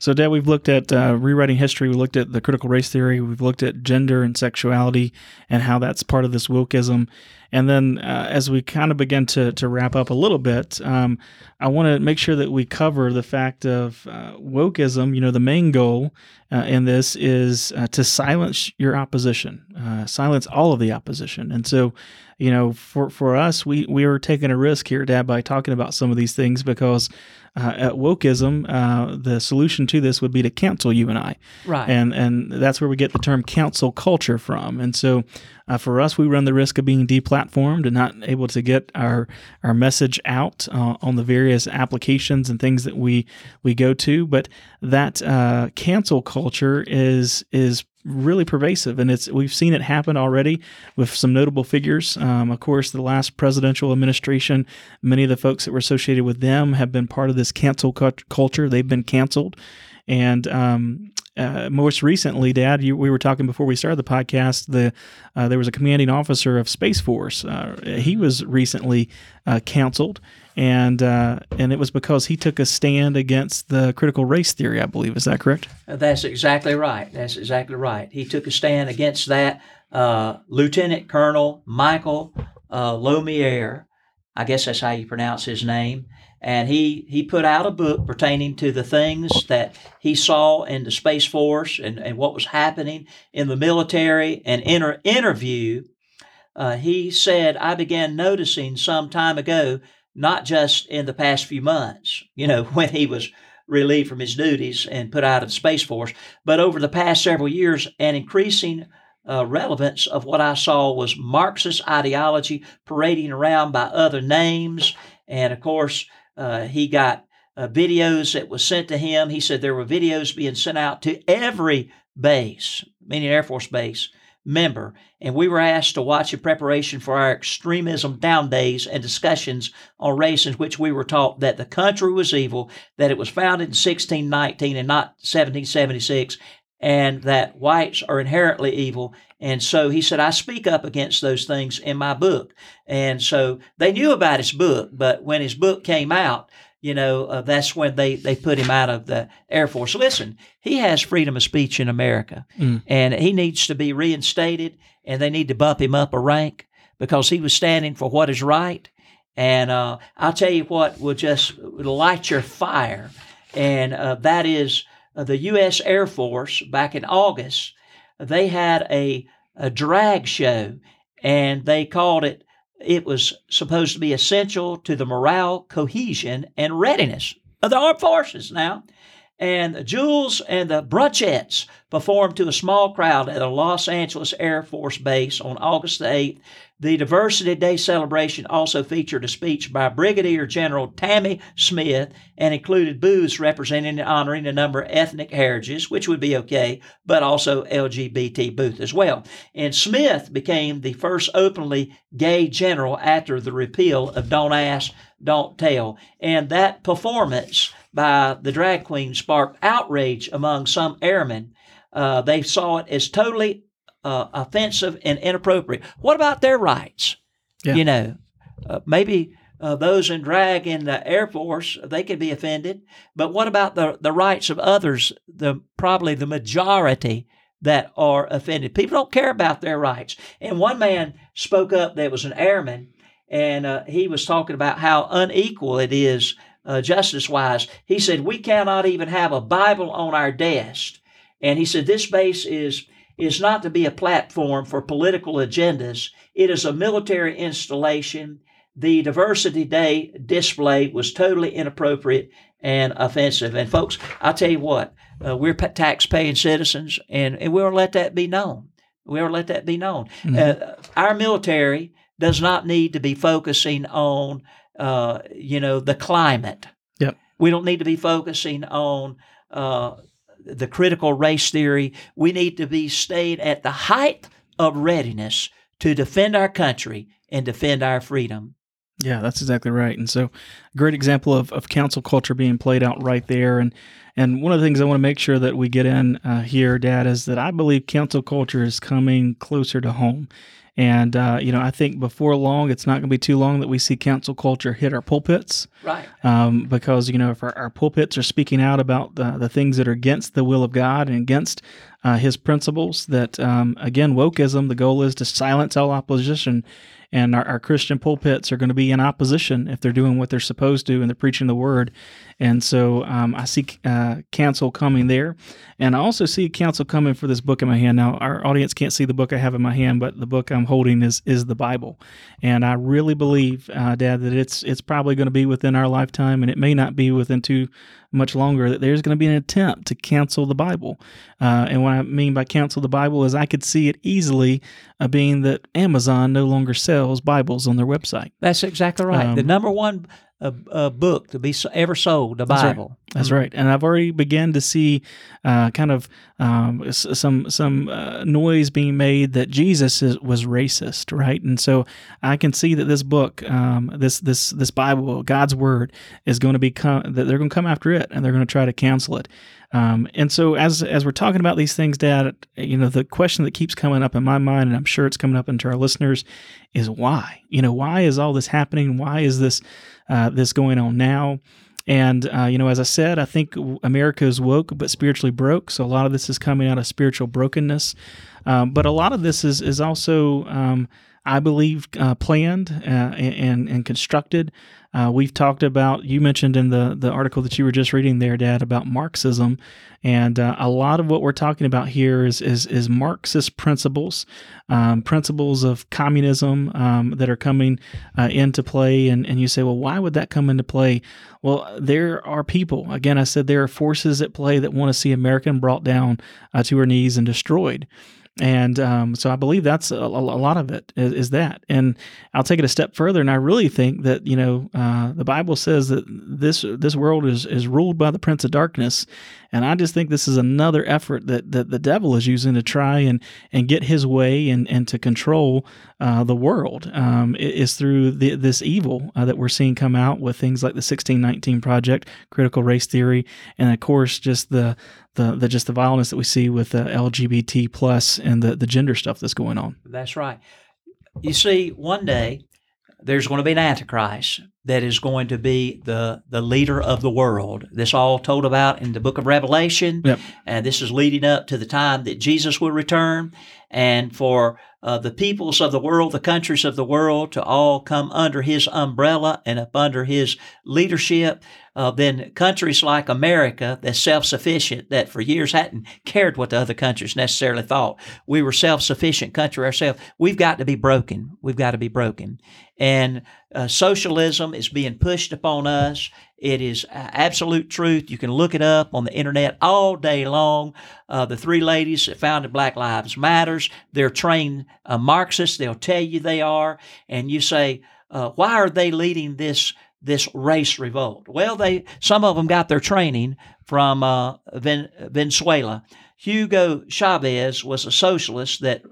So, Dad, we've looked at uh, rewriting history. We looked at the critical race theory. We've looked at gender and sexuality and how that's part of this wokeism. And then, uh, as we kind of begin to, to wrap up a little bit, um, I want to make sure that we cover the fact of uh, wokeism. You know, the main goal uh, in this is uh, to silence your opposition, uh, silence all of the opposition. And so, you know, for, for us, we, we are taking a risk here, Dad, by talking about some of these things because uh, at wokeism, uh, the solution to this would be to cancel you and I.
Right.
And and that's where we get the term cancel culture from. And so uh, for us, we run the risk of being deplatformed and not able to get our our message out uh, on the various applications and things that we we go to. But that uh, cancel culture is is really pervasive, and it's we've seen it happen already with some notable figures. Um, of course, the last presidential administration, many of the folks that were associated with them have been part of this cancel culture. They've been canceled, and um, uh, most recently, Dad, you, we were talking before we started the podcast. The uh, there was a commanding officer of Space Force. Uh, he was recently uh, canceled, and uh, and it was because he took a stand against the critical race theory. I believe is that correct?
Uh, that's exactly right. That's exactly right. He took a stand against that. Lieutenant Colonel Michael uh, Lohmeier. I guess that's how you pronounce his name. And he, he put out a book pertaining to the things that he saw in the Space Force and, and what was happening in the military. And in an interview, uh, he said, I began noticing some time ago, not just in the past few months, you know, when he was relieved from his duties and put out of the Space Force, but over the past several years, an increasing uh, relevance of what I saw was Marxist ideology parading around by other names. And of course, uh, he got uh, videos that was sent to him. He said there were videos being sent out to every base, meaning Air Force base member, and we were asked to watch in preparation for our extremism down days and discussions on race in which we were taught that the country was evil, that it was founded in 1619 and not 1776, and that whites are inherently evil. And so he said, I speak up against those things in my book. And so they knew about his book, but when his book came out, you know, uh, that's when they, they put him out of the Air Force. Listen, he has freedom of speech in America, mm. and he needs to be reinstated, and they need to bump him up a rank because he was standing for what is right. And uh, I'll tell you what will just light your fire, and uh, that is uh, the U.S. Air Force back in August. They had a, a drag show, and they called it it was supposed to be essential to the morale, cohesion, and readiness of the armed forces now. And Jules and the Brunchettes performed to a small crowd at a Los Angeles Air Force Base on August 8th. The Diversity Day celebration also featured a speech by Brigadier General Tammy Smith and included booths representing and honoring a number of ethnic heritages, which would be okay, but also LGBT booth as well. And Smith became the first openly gay general after the repeal of Don't Ask, Don't Tell. And that performance by the drag queen sparked outrage among some airmen. Uh, they saw it as totally uh, offensive and inappropriate. What about their rights? Yeah. You know, uh, maybe uh, those in drag in the Air Force they could be offended, but what about the the rights of others? The probably the majority that are offended. People don't care about their rights. And one man spoke up that was an airman, and uh, he was talking about how unequal it is uh, justice wise. He said, We cannot even have a Bible on our desk. And he said, This base is, is not to be a platform for political agendas, it is a military installation. The Diversity Day display was totally inappropriate and offensive. And folks, I'll tell you what, uh, we're tax paying citizens, and, and we will let that be known. We will let that be known. Mm-hmm. Uh, our military does not need to be focusing on uh, you know, the climate.
Yep.
We don't need to be focusing on uh, the critical race theory. We need to be staying at the height of readiness to defend our country and defend our freedom.
Yeah, that's exactly right. And so, a great example of, of cancel culture being played out right there. And and one of the things I want to make sure that we get in uh, here, Dad, is that I believe cancel culture is coming closer to home. And, uh, you know, I think before long, it's not going to be too long that we see cancel culture hit our pulpits.
Right.
Um, because, you know, if our, our, pulpits are speaking out about the, the things that are against the will of God and against uh, his principles, that, um, again, wokeism, the goal is to silence all opposition and our, our Christian pulpits are going to be in opposition if they're doing what they're supposed to and they're preaching the word. And so um, I see uh, cancel coming there, and I also see cancel coming for this book in my hand. Now our audience can't see the book I have in my hand, but the book I'm holding is is the Bible, and I really believe, uh, Dad, that it's it's probably going to be within our lifetime, and it may not be within too much longer that there's going to be an attempt to cancel the Bible. Uh, and what I mean by cancel the Bible is I could see it easily uh, being that Amazon no longer sells Bibles on their website.
That's exactly right. Um, the number one a, a, book to be ever sold, the Bible.
That's mm-hmm. right. And I've already begun to see uh, kind of um, some some uh, noise being made that Jesus is, was racist, right? And so I can see that this book, um, this this this Bible, God's Word, is going to be that they're going to come after it and they're going to try to cancel it. Um, and so as as we're talking about these things, Dad, you know, the question that keeps coming up in my mind, and I'm sure it's coming up into our listeners, is why? You know, why is all this happening? Why is this uh, this going on now? And, uh, you know, as I said, I think America is woke but spiritually broke. So a lot of this is coming out of spiritual brokenness. Um, but a lot of this is, is also, um, I believe, uh, planned uh, and and constructed. Uh, we've talked about you mentioned in the the article that you were just reading there, Dad, about Marxism, and uh, a lot of what we're talking about here is is, is Marxist principles, um, principles of communism um, that are coming uh, into play. And and you say, well, why would that come into play? Well, there are people. Again, I said there are forces at play that want to see America brought down uh, to her knees and destroyed. And um, so I believe that's a, a, lot of it is, is, that. And I'll take it a step further, and I really think that you know uh, the Bible says that this this world is is ruled by the prince of darkness, and I just think this is another effort that, that the devil is using to try and, and get his way and, and to control uh, the world um, is through the, this evil uh, that we're seeing come out with things like the 1619 Project, critical race theory, and of course just the the, the just the violence that we see with the LGBT plus and the, the gender stuff that's going on.
That's right. You see, one day there's going to be an antichrist that is going to be the the leader of the world. This all told about in the book of Revelation,
yep.
and this is leading up to the time that Jesus will return, and for uh, the peoples of the world, the countries of the world, to all come under His umbrella and up under His leadership. Uh, then countries like America, that's self-sufficient, that for years hadn't cared what the other countries necessarily thought. We were self-sufficient country ourselves. We've got to be broken. We've got to be broken, and uh, socialism is being pushed upon us. It is absolute truth. You can look it up on the internet all day long. Uh, the three ladies that founded Black Lives Matters, they're trained uh, Marxists. They'll tell you they are, and you say, uh, why are they leading this this race revolt? Well, they some of them got their training from uh, Venezuela. Hugo Chavez was a socialist that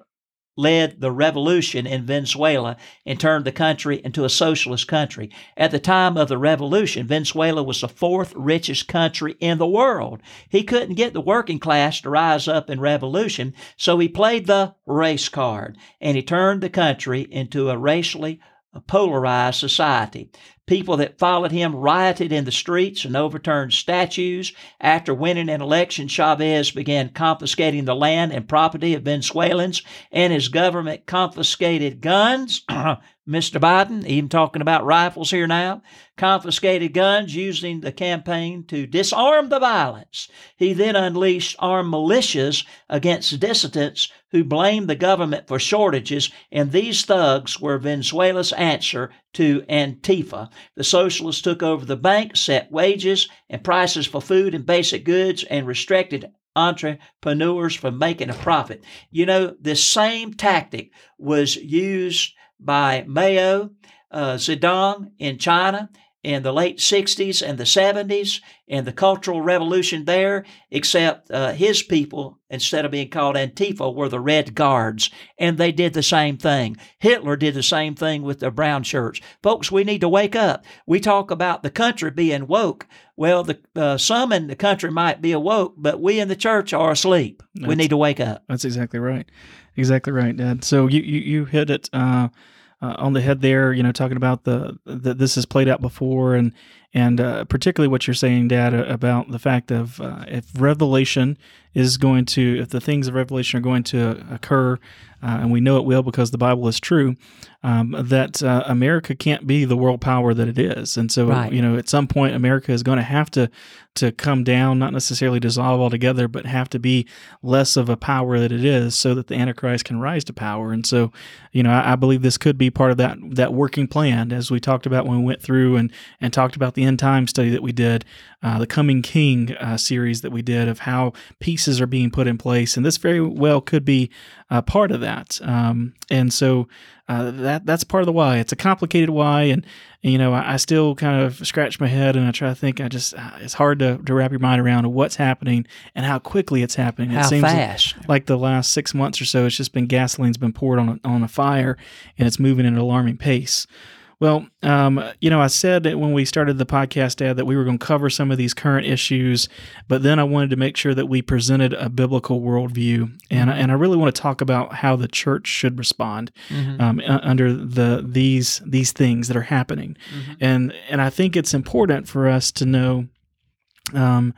led the revolution in Venezuela and turned the country into a socialist country. At the time of the revolution, Venezuela was the fourth richest country in the world. He couldn't get the working class to rise up in revolution, so he played the race card and he turned the country into a racially polarized society. People that followed him rioted in the streets and overturned statues. After winning an election, Chavez began confiscating the land and property of Venezuelans, and his government confiscated guns. Mr. Biden, even talking about rifles here now, confiscated guns using the campaign to disarm the violence. He then unleashed armed militias against dissidents who blamed the government for shortages, and these thugs were Venezuela's answer to Antifa. The socialists took over the bank, set wages and prices for food and basic goods, and restricted entrepreneurs from making a profit. You know, this same tactic was used by Mao uh, Zedong in China in the late 60s and the 70s and the Cultural Revolution there, except uh, his people, instead of being called Antifa, were the Red Guards. And they did the same thing. Hitler did the same thing with the brown shirts. Folks, we need to wake up. We talk about the country being woke. Well, the, uh, some in the country might be awoke, but we in the church are asleep. That's, we need to wake up.
That's exactly right. Exactly right, Dad. So you, you, you hit it. Uh, uh, on the head there. You know, talking about the that this has played out before, and and uh, particularly what you're saying, Dad, about the fact of uh, if Revelation is going to, if the things of Revelation are going to occur, uh, and we know it will because the Bible is true, um, that uh, America can't be the world power that it is, and so right. you know at some point America is going to have to to come down, not necessarily dissolve altogether, but have to be less of a power that it is, so that the Antichrist can rise to power. And so, you know, I, I believe this could be part of that that working plan, as we talked about when we went through and and talked about the end time study that we did, uh, the Coming King uh, series that we did of how pieces are being put in place, and this very well could be uh, part of that. Um, and so uh, that that's part of the why. It's a complicated why, and you know I, I, still kind of scratch my head and I try to think. I just uh, it's hard to, to wrap your mind around what's happening and how quickly it's happening.
How
it seems
fast?
Like, like, the last six months or so, it's just been gasoline's been poured on a, on a fire, and it's moving at an alarming pace. Well, um, you know, I said that when we started the podcast, Dad, that we were going to cover some of these current issues, but then I wanted to make sure that we presented a biblical worldview, and and I really want to talk about how the church should respond mm-hmm. um, under the these these things that are happening, mm-hmm. and and I think it's important for us to know. Um,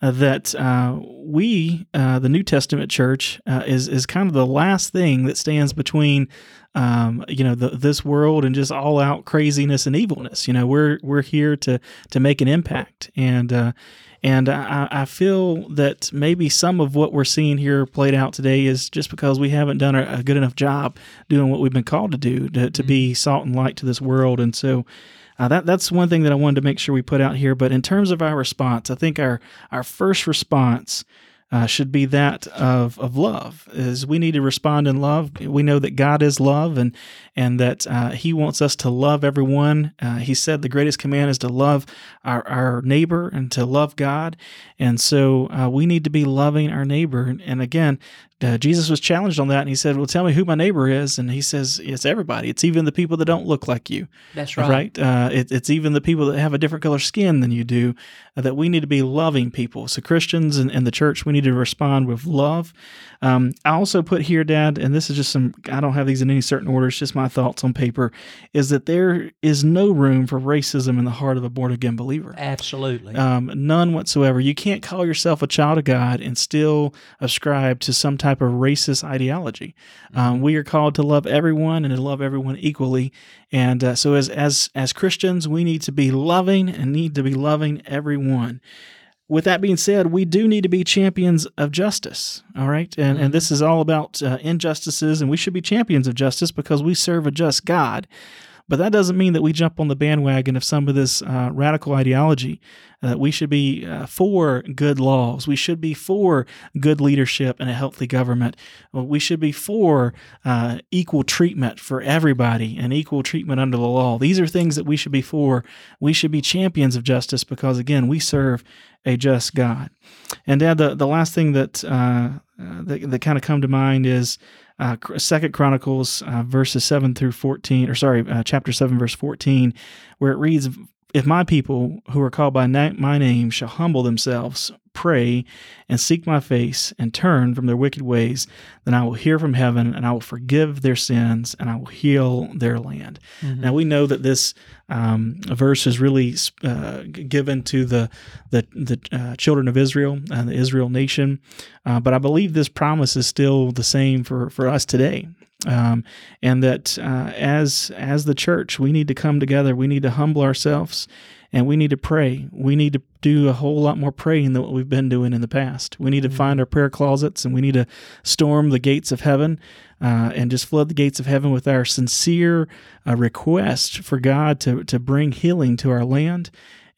that uh, we, uh, the New Testament church, uh, is is kind of the last thing that stands between, um, you know, the, this world and just all out craziness and evilness. You know, we're we're here to to make an impact, and uh, and I, I feel that maybe some of what we're seeing here played out today is just because we haven't done a, a good enough job doing what we've been called to do to, to be salt and light to this world, and so. Uh, that that's one thing that I wanted to make sure we put out here. But in terms of our response, I think our our first response uh, should be that of of love. Is we need to respond in love. We know that God is love, and and that uh, He wants us to love everyone. Uh, he said the greatest command is to love our our neighbor and to love God, and so uh, we need to be loving our neighbor. And again, uh, Jesus was challenged on that, and he said, "Well, tell me who my neighbor is." And he says, "It's everybody. It's even the people that don't look like you.
That's right.
Right? Uh, it, it's even the people that have a different color skin than you do. Uh, that we need to be loving people. So Christians and, and the church, we need to respond with love. Um, I also put here, Dad, and this is just some. I don't have these in any certain order. It's just my thoughts on paper. Is that there is no room for racism in the heart of a born again believer.
Absolutely.
Um, none whatsoever. You can't call yourself a child of God and still ascribe to some type of racist ideology. Um, we are called to love everyone and to love everyone equally. And uh, so, as as as Christians, we need to be loving and need to be loving everyone. With that being said, we do need to be champions of justice. All right, and and this is all about uh, injustices, and we should be champions of justice because we serve a just God. But that doesn't mean that we jump on the bandwagon of some of this uh, radical ideology. Uh, we should be uh, for good laws. We should be for good leadership and a healthy government. We should be for uh, equal treatment for everybody and equal treatment under the law. These are things that we should be for. We should be champions of justice because, again, we serve a just God. And Dad, the, the last thing that uh, uh, that, that kind of come to mind is uh, Second Chronicles uh, verses seven through fourteen, or sorry, uh, chapter seven, verse fourteen, where it reads, "If my people who are called by na- my name shall humble themselves, pray, and seek my face, and turn from their wicked ways, then I will hear from heaven, and I will forgive their sins, and I will heal their land."
Mm-hmm.
Now we know that this um, verse is really uh, given to the the, the uh, children of Israel and the Israel nation, uh, but I believe this promise is still the same for for us today. Um, and that uh, as as the church, we need to come together. We need to humble ourselves, and we need to pray. We need to do a whole lot more praying than what we've been doing in the past. We need to find our prayer closets, and we need to storm the gates of heaven, uh, and just flood the gates of heaven with our sincere uh, request for God to to bring healing to our land.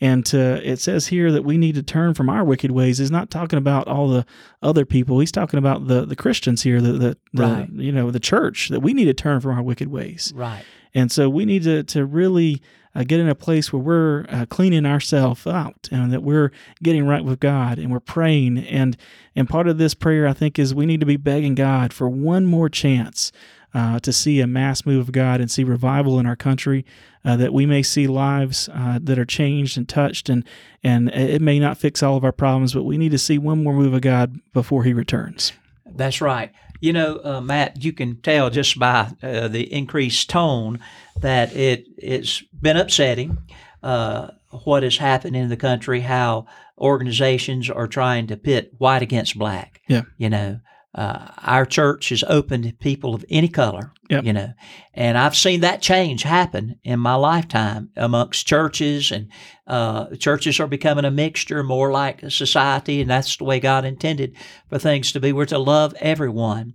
And to, it says here that we need to turn from our wicked ways. He's not talking about all the other people. He's talking about the, the Christians here, the, the, the
Right.
you know the church that we need to turn from our wicked ways.
Right.
And so we need to to really uh, get in a place where we're uh, cleaning ourselves out and that we're getting right with God and we're praying. And and part of this prayer, I think, is we need to be begging God for one more chance. Uh, to see a mass move of God and see revival in our country, uh, that we may see lives uh, that are changed and touched, and and it may not fix all of our problems, but we need to see one more move of God before He returns.
That's right. You know, uh, Matt, you can tell just by uh, the increased tone that it it's been upsetting uh, what has happened in the country, how organizations are trying to pit white against black.
Yeah.
You know, uh, our church is open to people of any color.
Yep.
You know, and I've seen that change happen in my lifetime amongst churches, and uh, churches are becoming a mixture, more like a society, and that's the way God intended for things to be. We're to love everyone,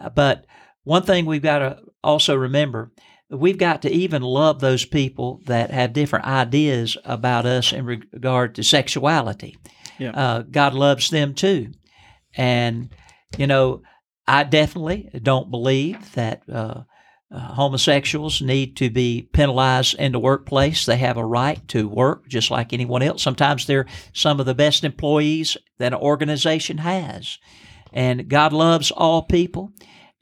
Uh, but one thing we've got to also remember. We've got to even love those people that have different ideas about us in regard to sexuality.
Yeah.
Uh, God loves them too. And, you know, I definitely don't believe that uh, uh, homosexuals need to be penalized in the workplace. They have a right to work just like anyone else. Sometimes they're some of the best employees that an organization has. And God loves all people.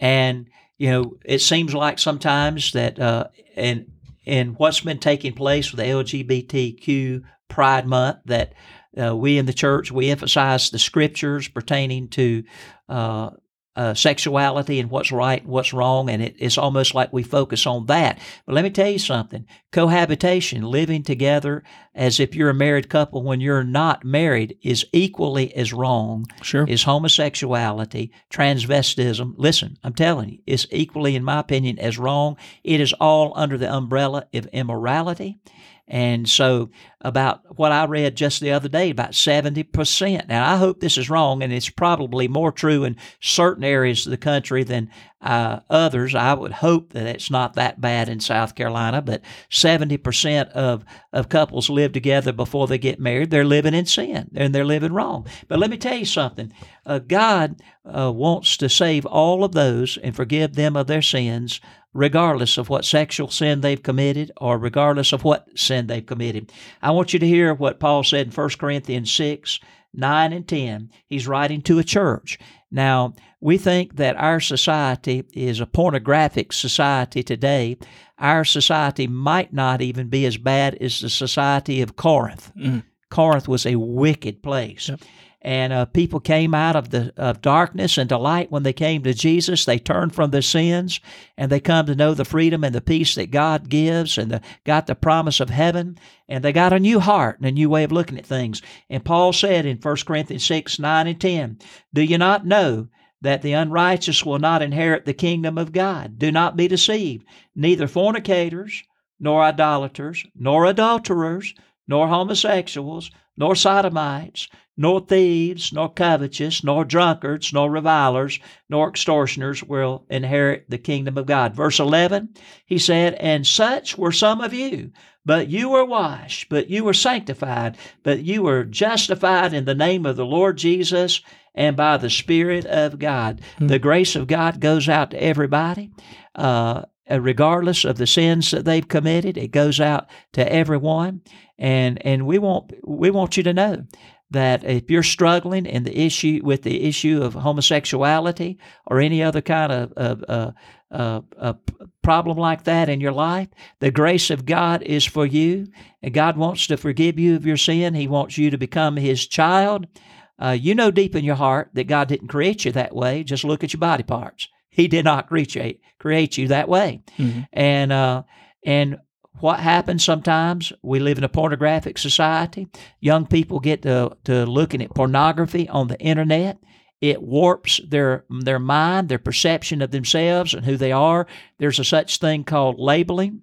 And, you know, it seems like sometimes that, uh, and, and what's been taking place with the LGBTQ Pride Month, that uh, we in the church we emphasize the scriptures pertaining to uh, uh, sexuality and what's right and what's wrong, and it, it's almost like we focus on that. But let me tell you something cohabitation, living together as if you're a married couple when you're not married, is equally as wrong
Sure.
is homosexuality, transvestism. Listen, I'm telling you, it's equally, in my opinion, as wrong. It is all under the umbrella of immorality. And so, about what I read just the other day, about 70%. Now, I hope this is wrong, and it's probably more true in certain areas of the country than uh, others. I would hope that it's not that bad in South Carolina, but 70% of, of couples live together before they get married. They're living in sin and they're living wrong. But let me tell you something uh, God uh, wants to save all of those and forgive them of their sins regardless of what sexual sin they've committed or regardless of what sin they've committed. I want you to hear what Paul said in 1 Corinthians 6 9 and 10. He's writing to a church. Now, we think that our society is a pornographic society today. Our society might not even be as bad as the society of Corinth.
Mm.
Corinth was a wicked place.
Yep.
And uh, people came out of the of darkness into light when they came to Jesus. They turned from their sins and they come to know the freedom and the peace that God gives, and the, got the promise of heaven. And they got a new heart and a new way of looking at things. And Paul said in 1 Corinthians six nine and ten, "Do you not know?" That the unrighteous will not inherit the kingdom of God. Do not be deceived. Neither fornicators, nor idolaters, nor adulterers, nor homosexuals, nor sodomites, nor thieves, nor covetous, nor drunkards, nor revilers, nor extortioners will inherit the kingdom of God. Verse 11, he said, And such were some of you, but you were washed, but you were sanctified, but you were justified in the name of the Lord Jesus and by the Spirit of God.
Hmm.
The grace of God goes out to everybody. Uh, regardless of the sins that they've committed, it goes out to everyone, and and we want we want you to know that if you're struggling in the issue with the issue of homosexuality or any other kind of, of uh, uh, uh, problem like that in your life, the grace of God is for you, and God wants to forgive you of your sin. He wants you to become His child. Uh, you know deep in your heart that God didn't create you that way. Just look at your body parts. He did not create create you that way,
Mhm.
and uh, and what happens sometimes we live in a pornographic society. Young people get to, to looking at pornography on the internet. It warps their their mind their perception of themselves and who they are. There's a such thing called labeling.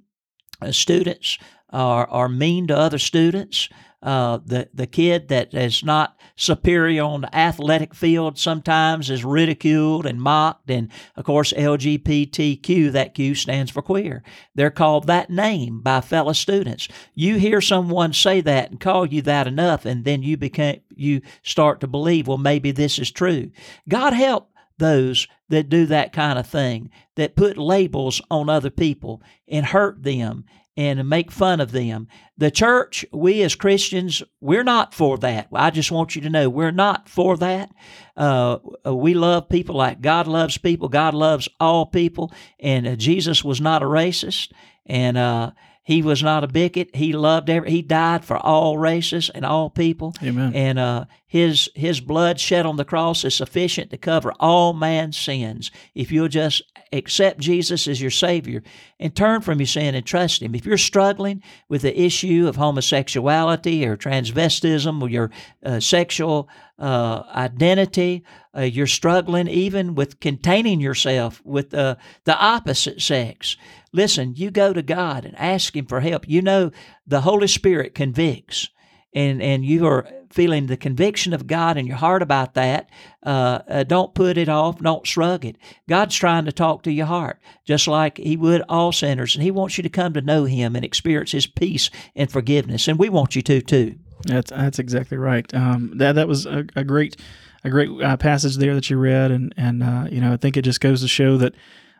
Uh, students are, are mean to other students. Uh, the the kid that is not superior on the athletic field sometimes is ridiculed and mocked and of course LGBTQ that Q stands for queer they're called that name by fellow students. You hear someone say that and call you that enough, and then you become you start to believe, well, maybe this is true. God help those that do that kind of thing, that put labels on other people and hurt them and make fun of them. The church, we as Christians, we're not for that. I just want you to know we're not for that. Uh, we love people like God loves people. God loves all people, and uh, Jesus was not a racist, and uh, he was not a bigot. He loved every. He died for all races and all people,
Amen.
and uh, his his blood shed on the cross is sufficient to cover all man's sins. If you'll just accept Jesus as your Savior and turn from your sin and trust Him. If you're struggling with the issue of homosexuality or transvestism or your uh, sexual uh, identity, uh, you're struggling even with containing yourself with the opposite sex. Listen, you go to God and ask Him for help. You know the Holy Spirit convicts and and you are feeling the conviction of God in your heart about that, uh, uh, don't put it off. Don't shrug it. God's trying to talk to your heart, just like He would all sinners, and He wants you to come to know Him and experience His peace and forgiveness. And we want you to too.
That's that's exactly right. Um, that that was a, a great a great uh, passage there that you read, and and uh, you know I think it just goes to show that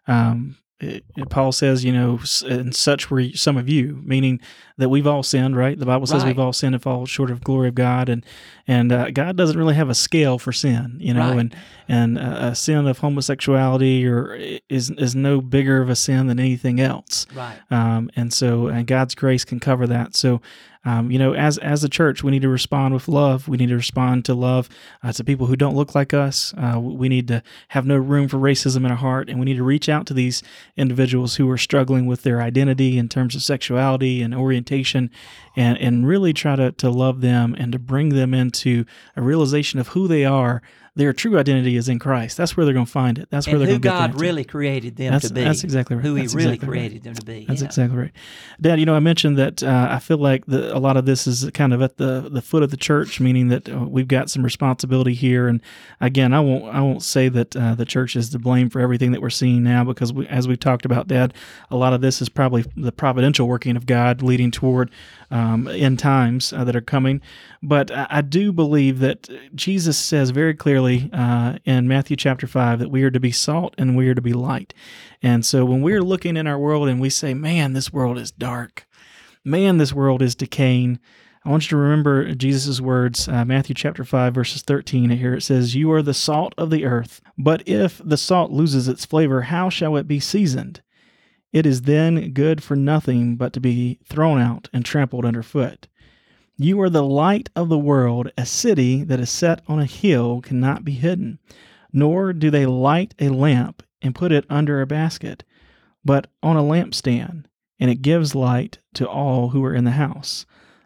um, it, Paul says you know and such were some of you, meaning that we've all sinned, right? The Bible says
Right.
we've all sinned and fall short of glory of God, and and uh, God doesn't really have a scale for sin, you know,
Right.
and and uh, a sin of homosexuality or is is no bigger of a sin than anything else
Right.
um, and so and God's grace can cover that. So Um, you know, as as a church, we need to respond with love. We need to respond to love uh, to people who don't look like us. Uh, we need to have no room for racism in our heart, and we need to reach out to these individuals who are struggling with their identity in terms of sexuality and orientation, and and really try to to love them and to bring them into a realization of who they are their true identity is in Christ. That's where they're going to find it. That's where
and
they're going to get
God really created them
that's,
to be.
That's exactly right.
Who
that's
He really
exactly
created
right.
them to be.
That's
yeah.
exactly right. Dad, you know, I mentioned that uh, I feel like the, a lot of this is kind of at the, the foot of the church, meaning that uh, we've got some responsibility here. And again, I won't I won't say that uh, the church is to blame for everything that we're seeing now, because we, as we've talked about, Dad, a lot of this is probably the providential working of God leading toward um, end times uh, that are coming. But I, I, do believe that Jesus says very clearly uh, in Matthew chapter 5 that we are to be salt and we are to be light. And so when we're looking in our world and we say, man, this world is dark, man, this world is decaying. I want you to remember Jesus' words, uh, Matthew chapter 5, verses 13. Here it says, You are the salt of the earth, but if the salt loses its flavor, how shall it be seasoned? It is then good for nothing but to be thrown out and trampled underfoot. You are the light of the world. A city that is set on a hill cannot be hidden. Nor do they light a lamp and put it under a basket, but on a lampstand, and it gives light to all who are in the house.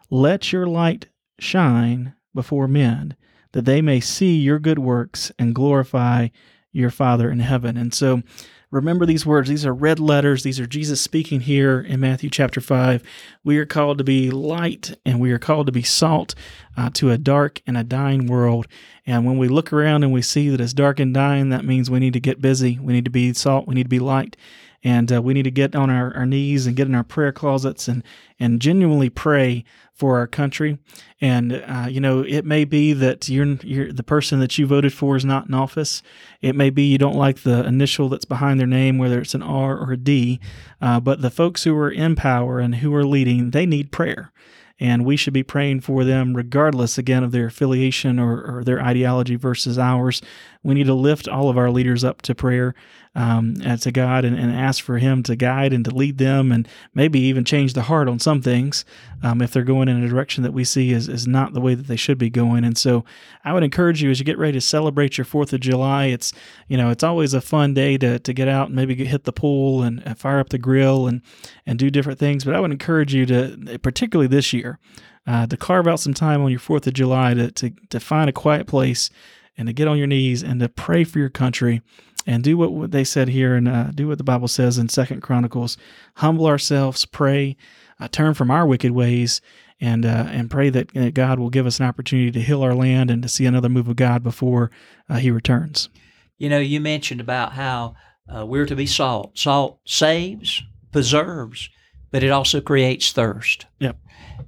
Let your light shine before men, that they may see your good works and glorify your Father in heaven. And so, Remember these words. These are red letters. These are Jesus speaking here in Matthew chapter 5. We are called to be light and we are called to be salt uh, to a dark and a dying world. And when we look around and we see that it's dark and dying, that means we need to get busy. We need to be salt. We need to be light. And uh, we need to get on our, our knees and get in our prayer closets and, and genuinely pray for our country. And uh, you know, it may be that you're, you're the person that you voted for is not in office. It may be you don't like the initial that's behind their name, whether it's an R or a D. Uh, but the folks who are in power and who are leading, they need prayer and we should be praying for them regardless again of their affiliation or, or, their ideology versus ours we need to lift all of our leaders up to prayer um, and to god and, and, ask for him to guide and to lead them and maybe even change the heart on some things um, if they're going in a direction that we see is, is not the way that they should be going. And so i would encourage you as you get ready to celebrate your fourth of july it's you know it's always a fun day to, to get out and maybe hit the pool and, and fire up the grill and and do different things. But i would encourage you to particularly this year uh, to carve out some time on your 4th of July to, to, to find a quiet place and to get on your knees and to pray for your country and do what they said here and uh, do what the Bible says in Second Chronicles. Humble ourselves, pray, uh, turn from our wicked ways, and uh, and pray that, God will give us an opportunity to heal our land and to see another move of God before uh, He returns.
You know, you mentioned about how uh, we're to be salt. Salt saves, preserves, but it also creates thirst.
Yep.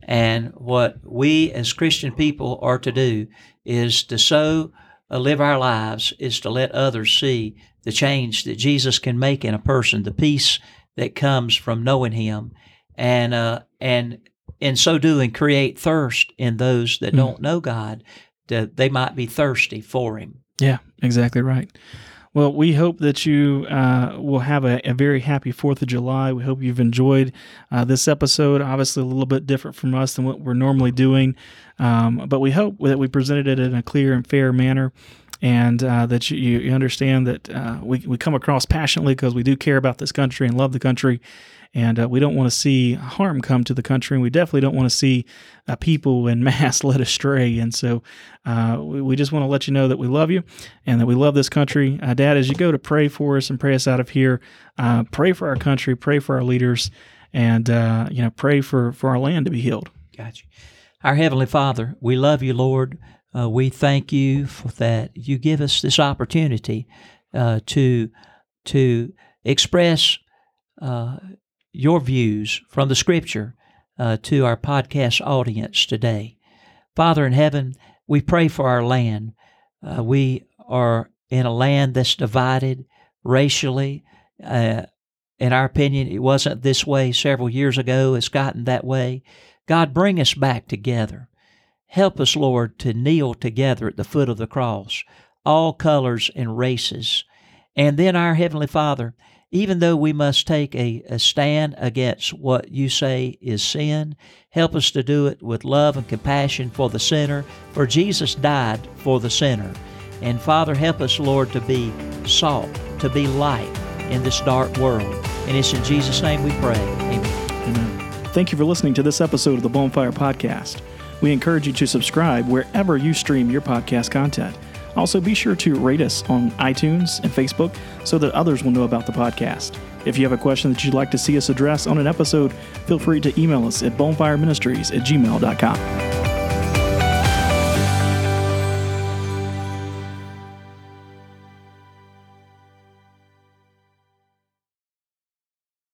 And what we as Christian people are to do is to so uh, live our lives is to let others see the change that Jesus can make in a person, the peace that comes from knowing Him, and uh, and in so doing create thirst in those that mm. don't know God, that they might be thirsty for Him.
Yeah, exactly right. Well, we hope that you uh, will have a, a, very happy 4th of July. We hope you've enjoyed uh, this episode. Obviously, a little bit different from us than what we're normally doing, um, but we hope that we presented it in a clear and fair manner. And uh, that you, you, understand that uh, we, we come across passionately because we do care about this country and love the country and uh, we don't want to see harm come to the country, and we definitely don't want to see uh, people in mass led astray. And so, uh, we, we, just want to let you know that we love you and that we love this country. Uh, Dad, as you go to pray for us and pray us out of here, uh, pray for our country, pray for our leaders, and uh, you know, pray for for our land to be healed.
Gotcha. Our heavenly Father, we love you, Lord. we thank you for that you give us this opportunity to to express uh, your views from the Scripture uh, to our podcast audience today. Father in heaven, we pray for our land. Uh, we are in a land that's divided racially. Uh, in our opinion, it wasn't this way several years ago. It's gotten that way. God, bring us back together. Help us, Lord, to kneel together at the foot of the cross, all colors and races. And then, our Heavenly Father, even though we must take a, a stand against what you say is sin, help us to do it with love and compassion for the sinner, for Jesus died for the sinner. And Father, help us, Lord, to be salt, to be light in this dark world. And it's in Jesus' name we pray. Amen.
Amen. Thank you for listening to this episode of the Bonfire Podcast. We encourage you to subscribe wherever you stream your podcast content. Also, be sure to rate us on iTunes and Facebook so that others will know about the podcast. If you have a question that you'd like to see us address on an episode, feel free to email us at bonefireministries at gmail.com.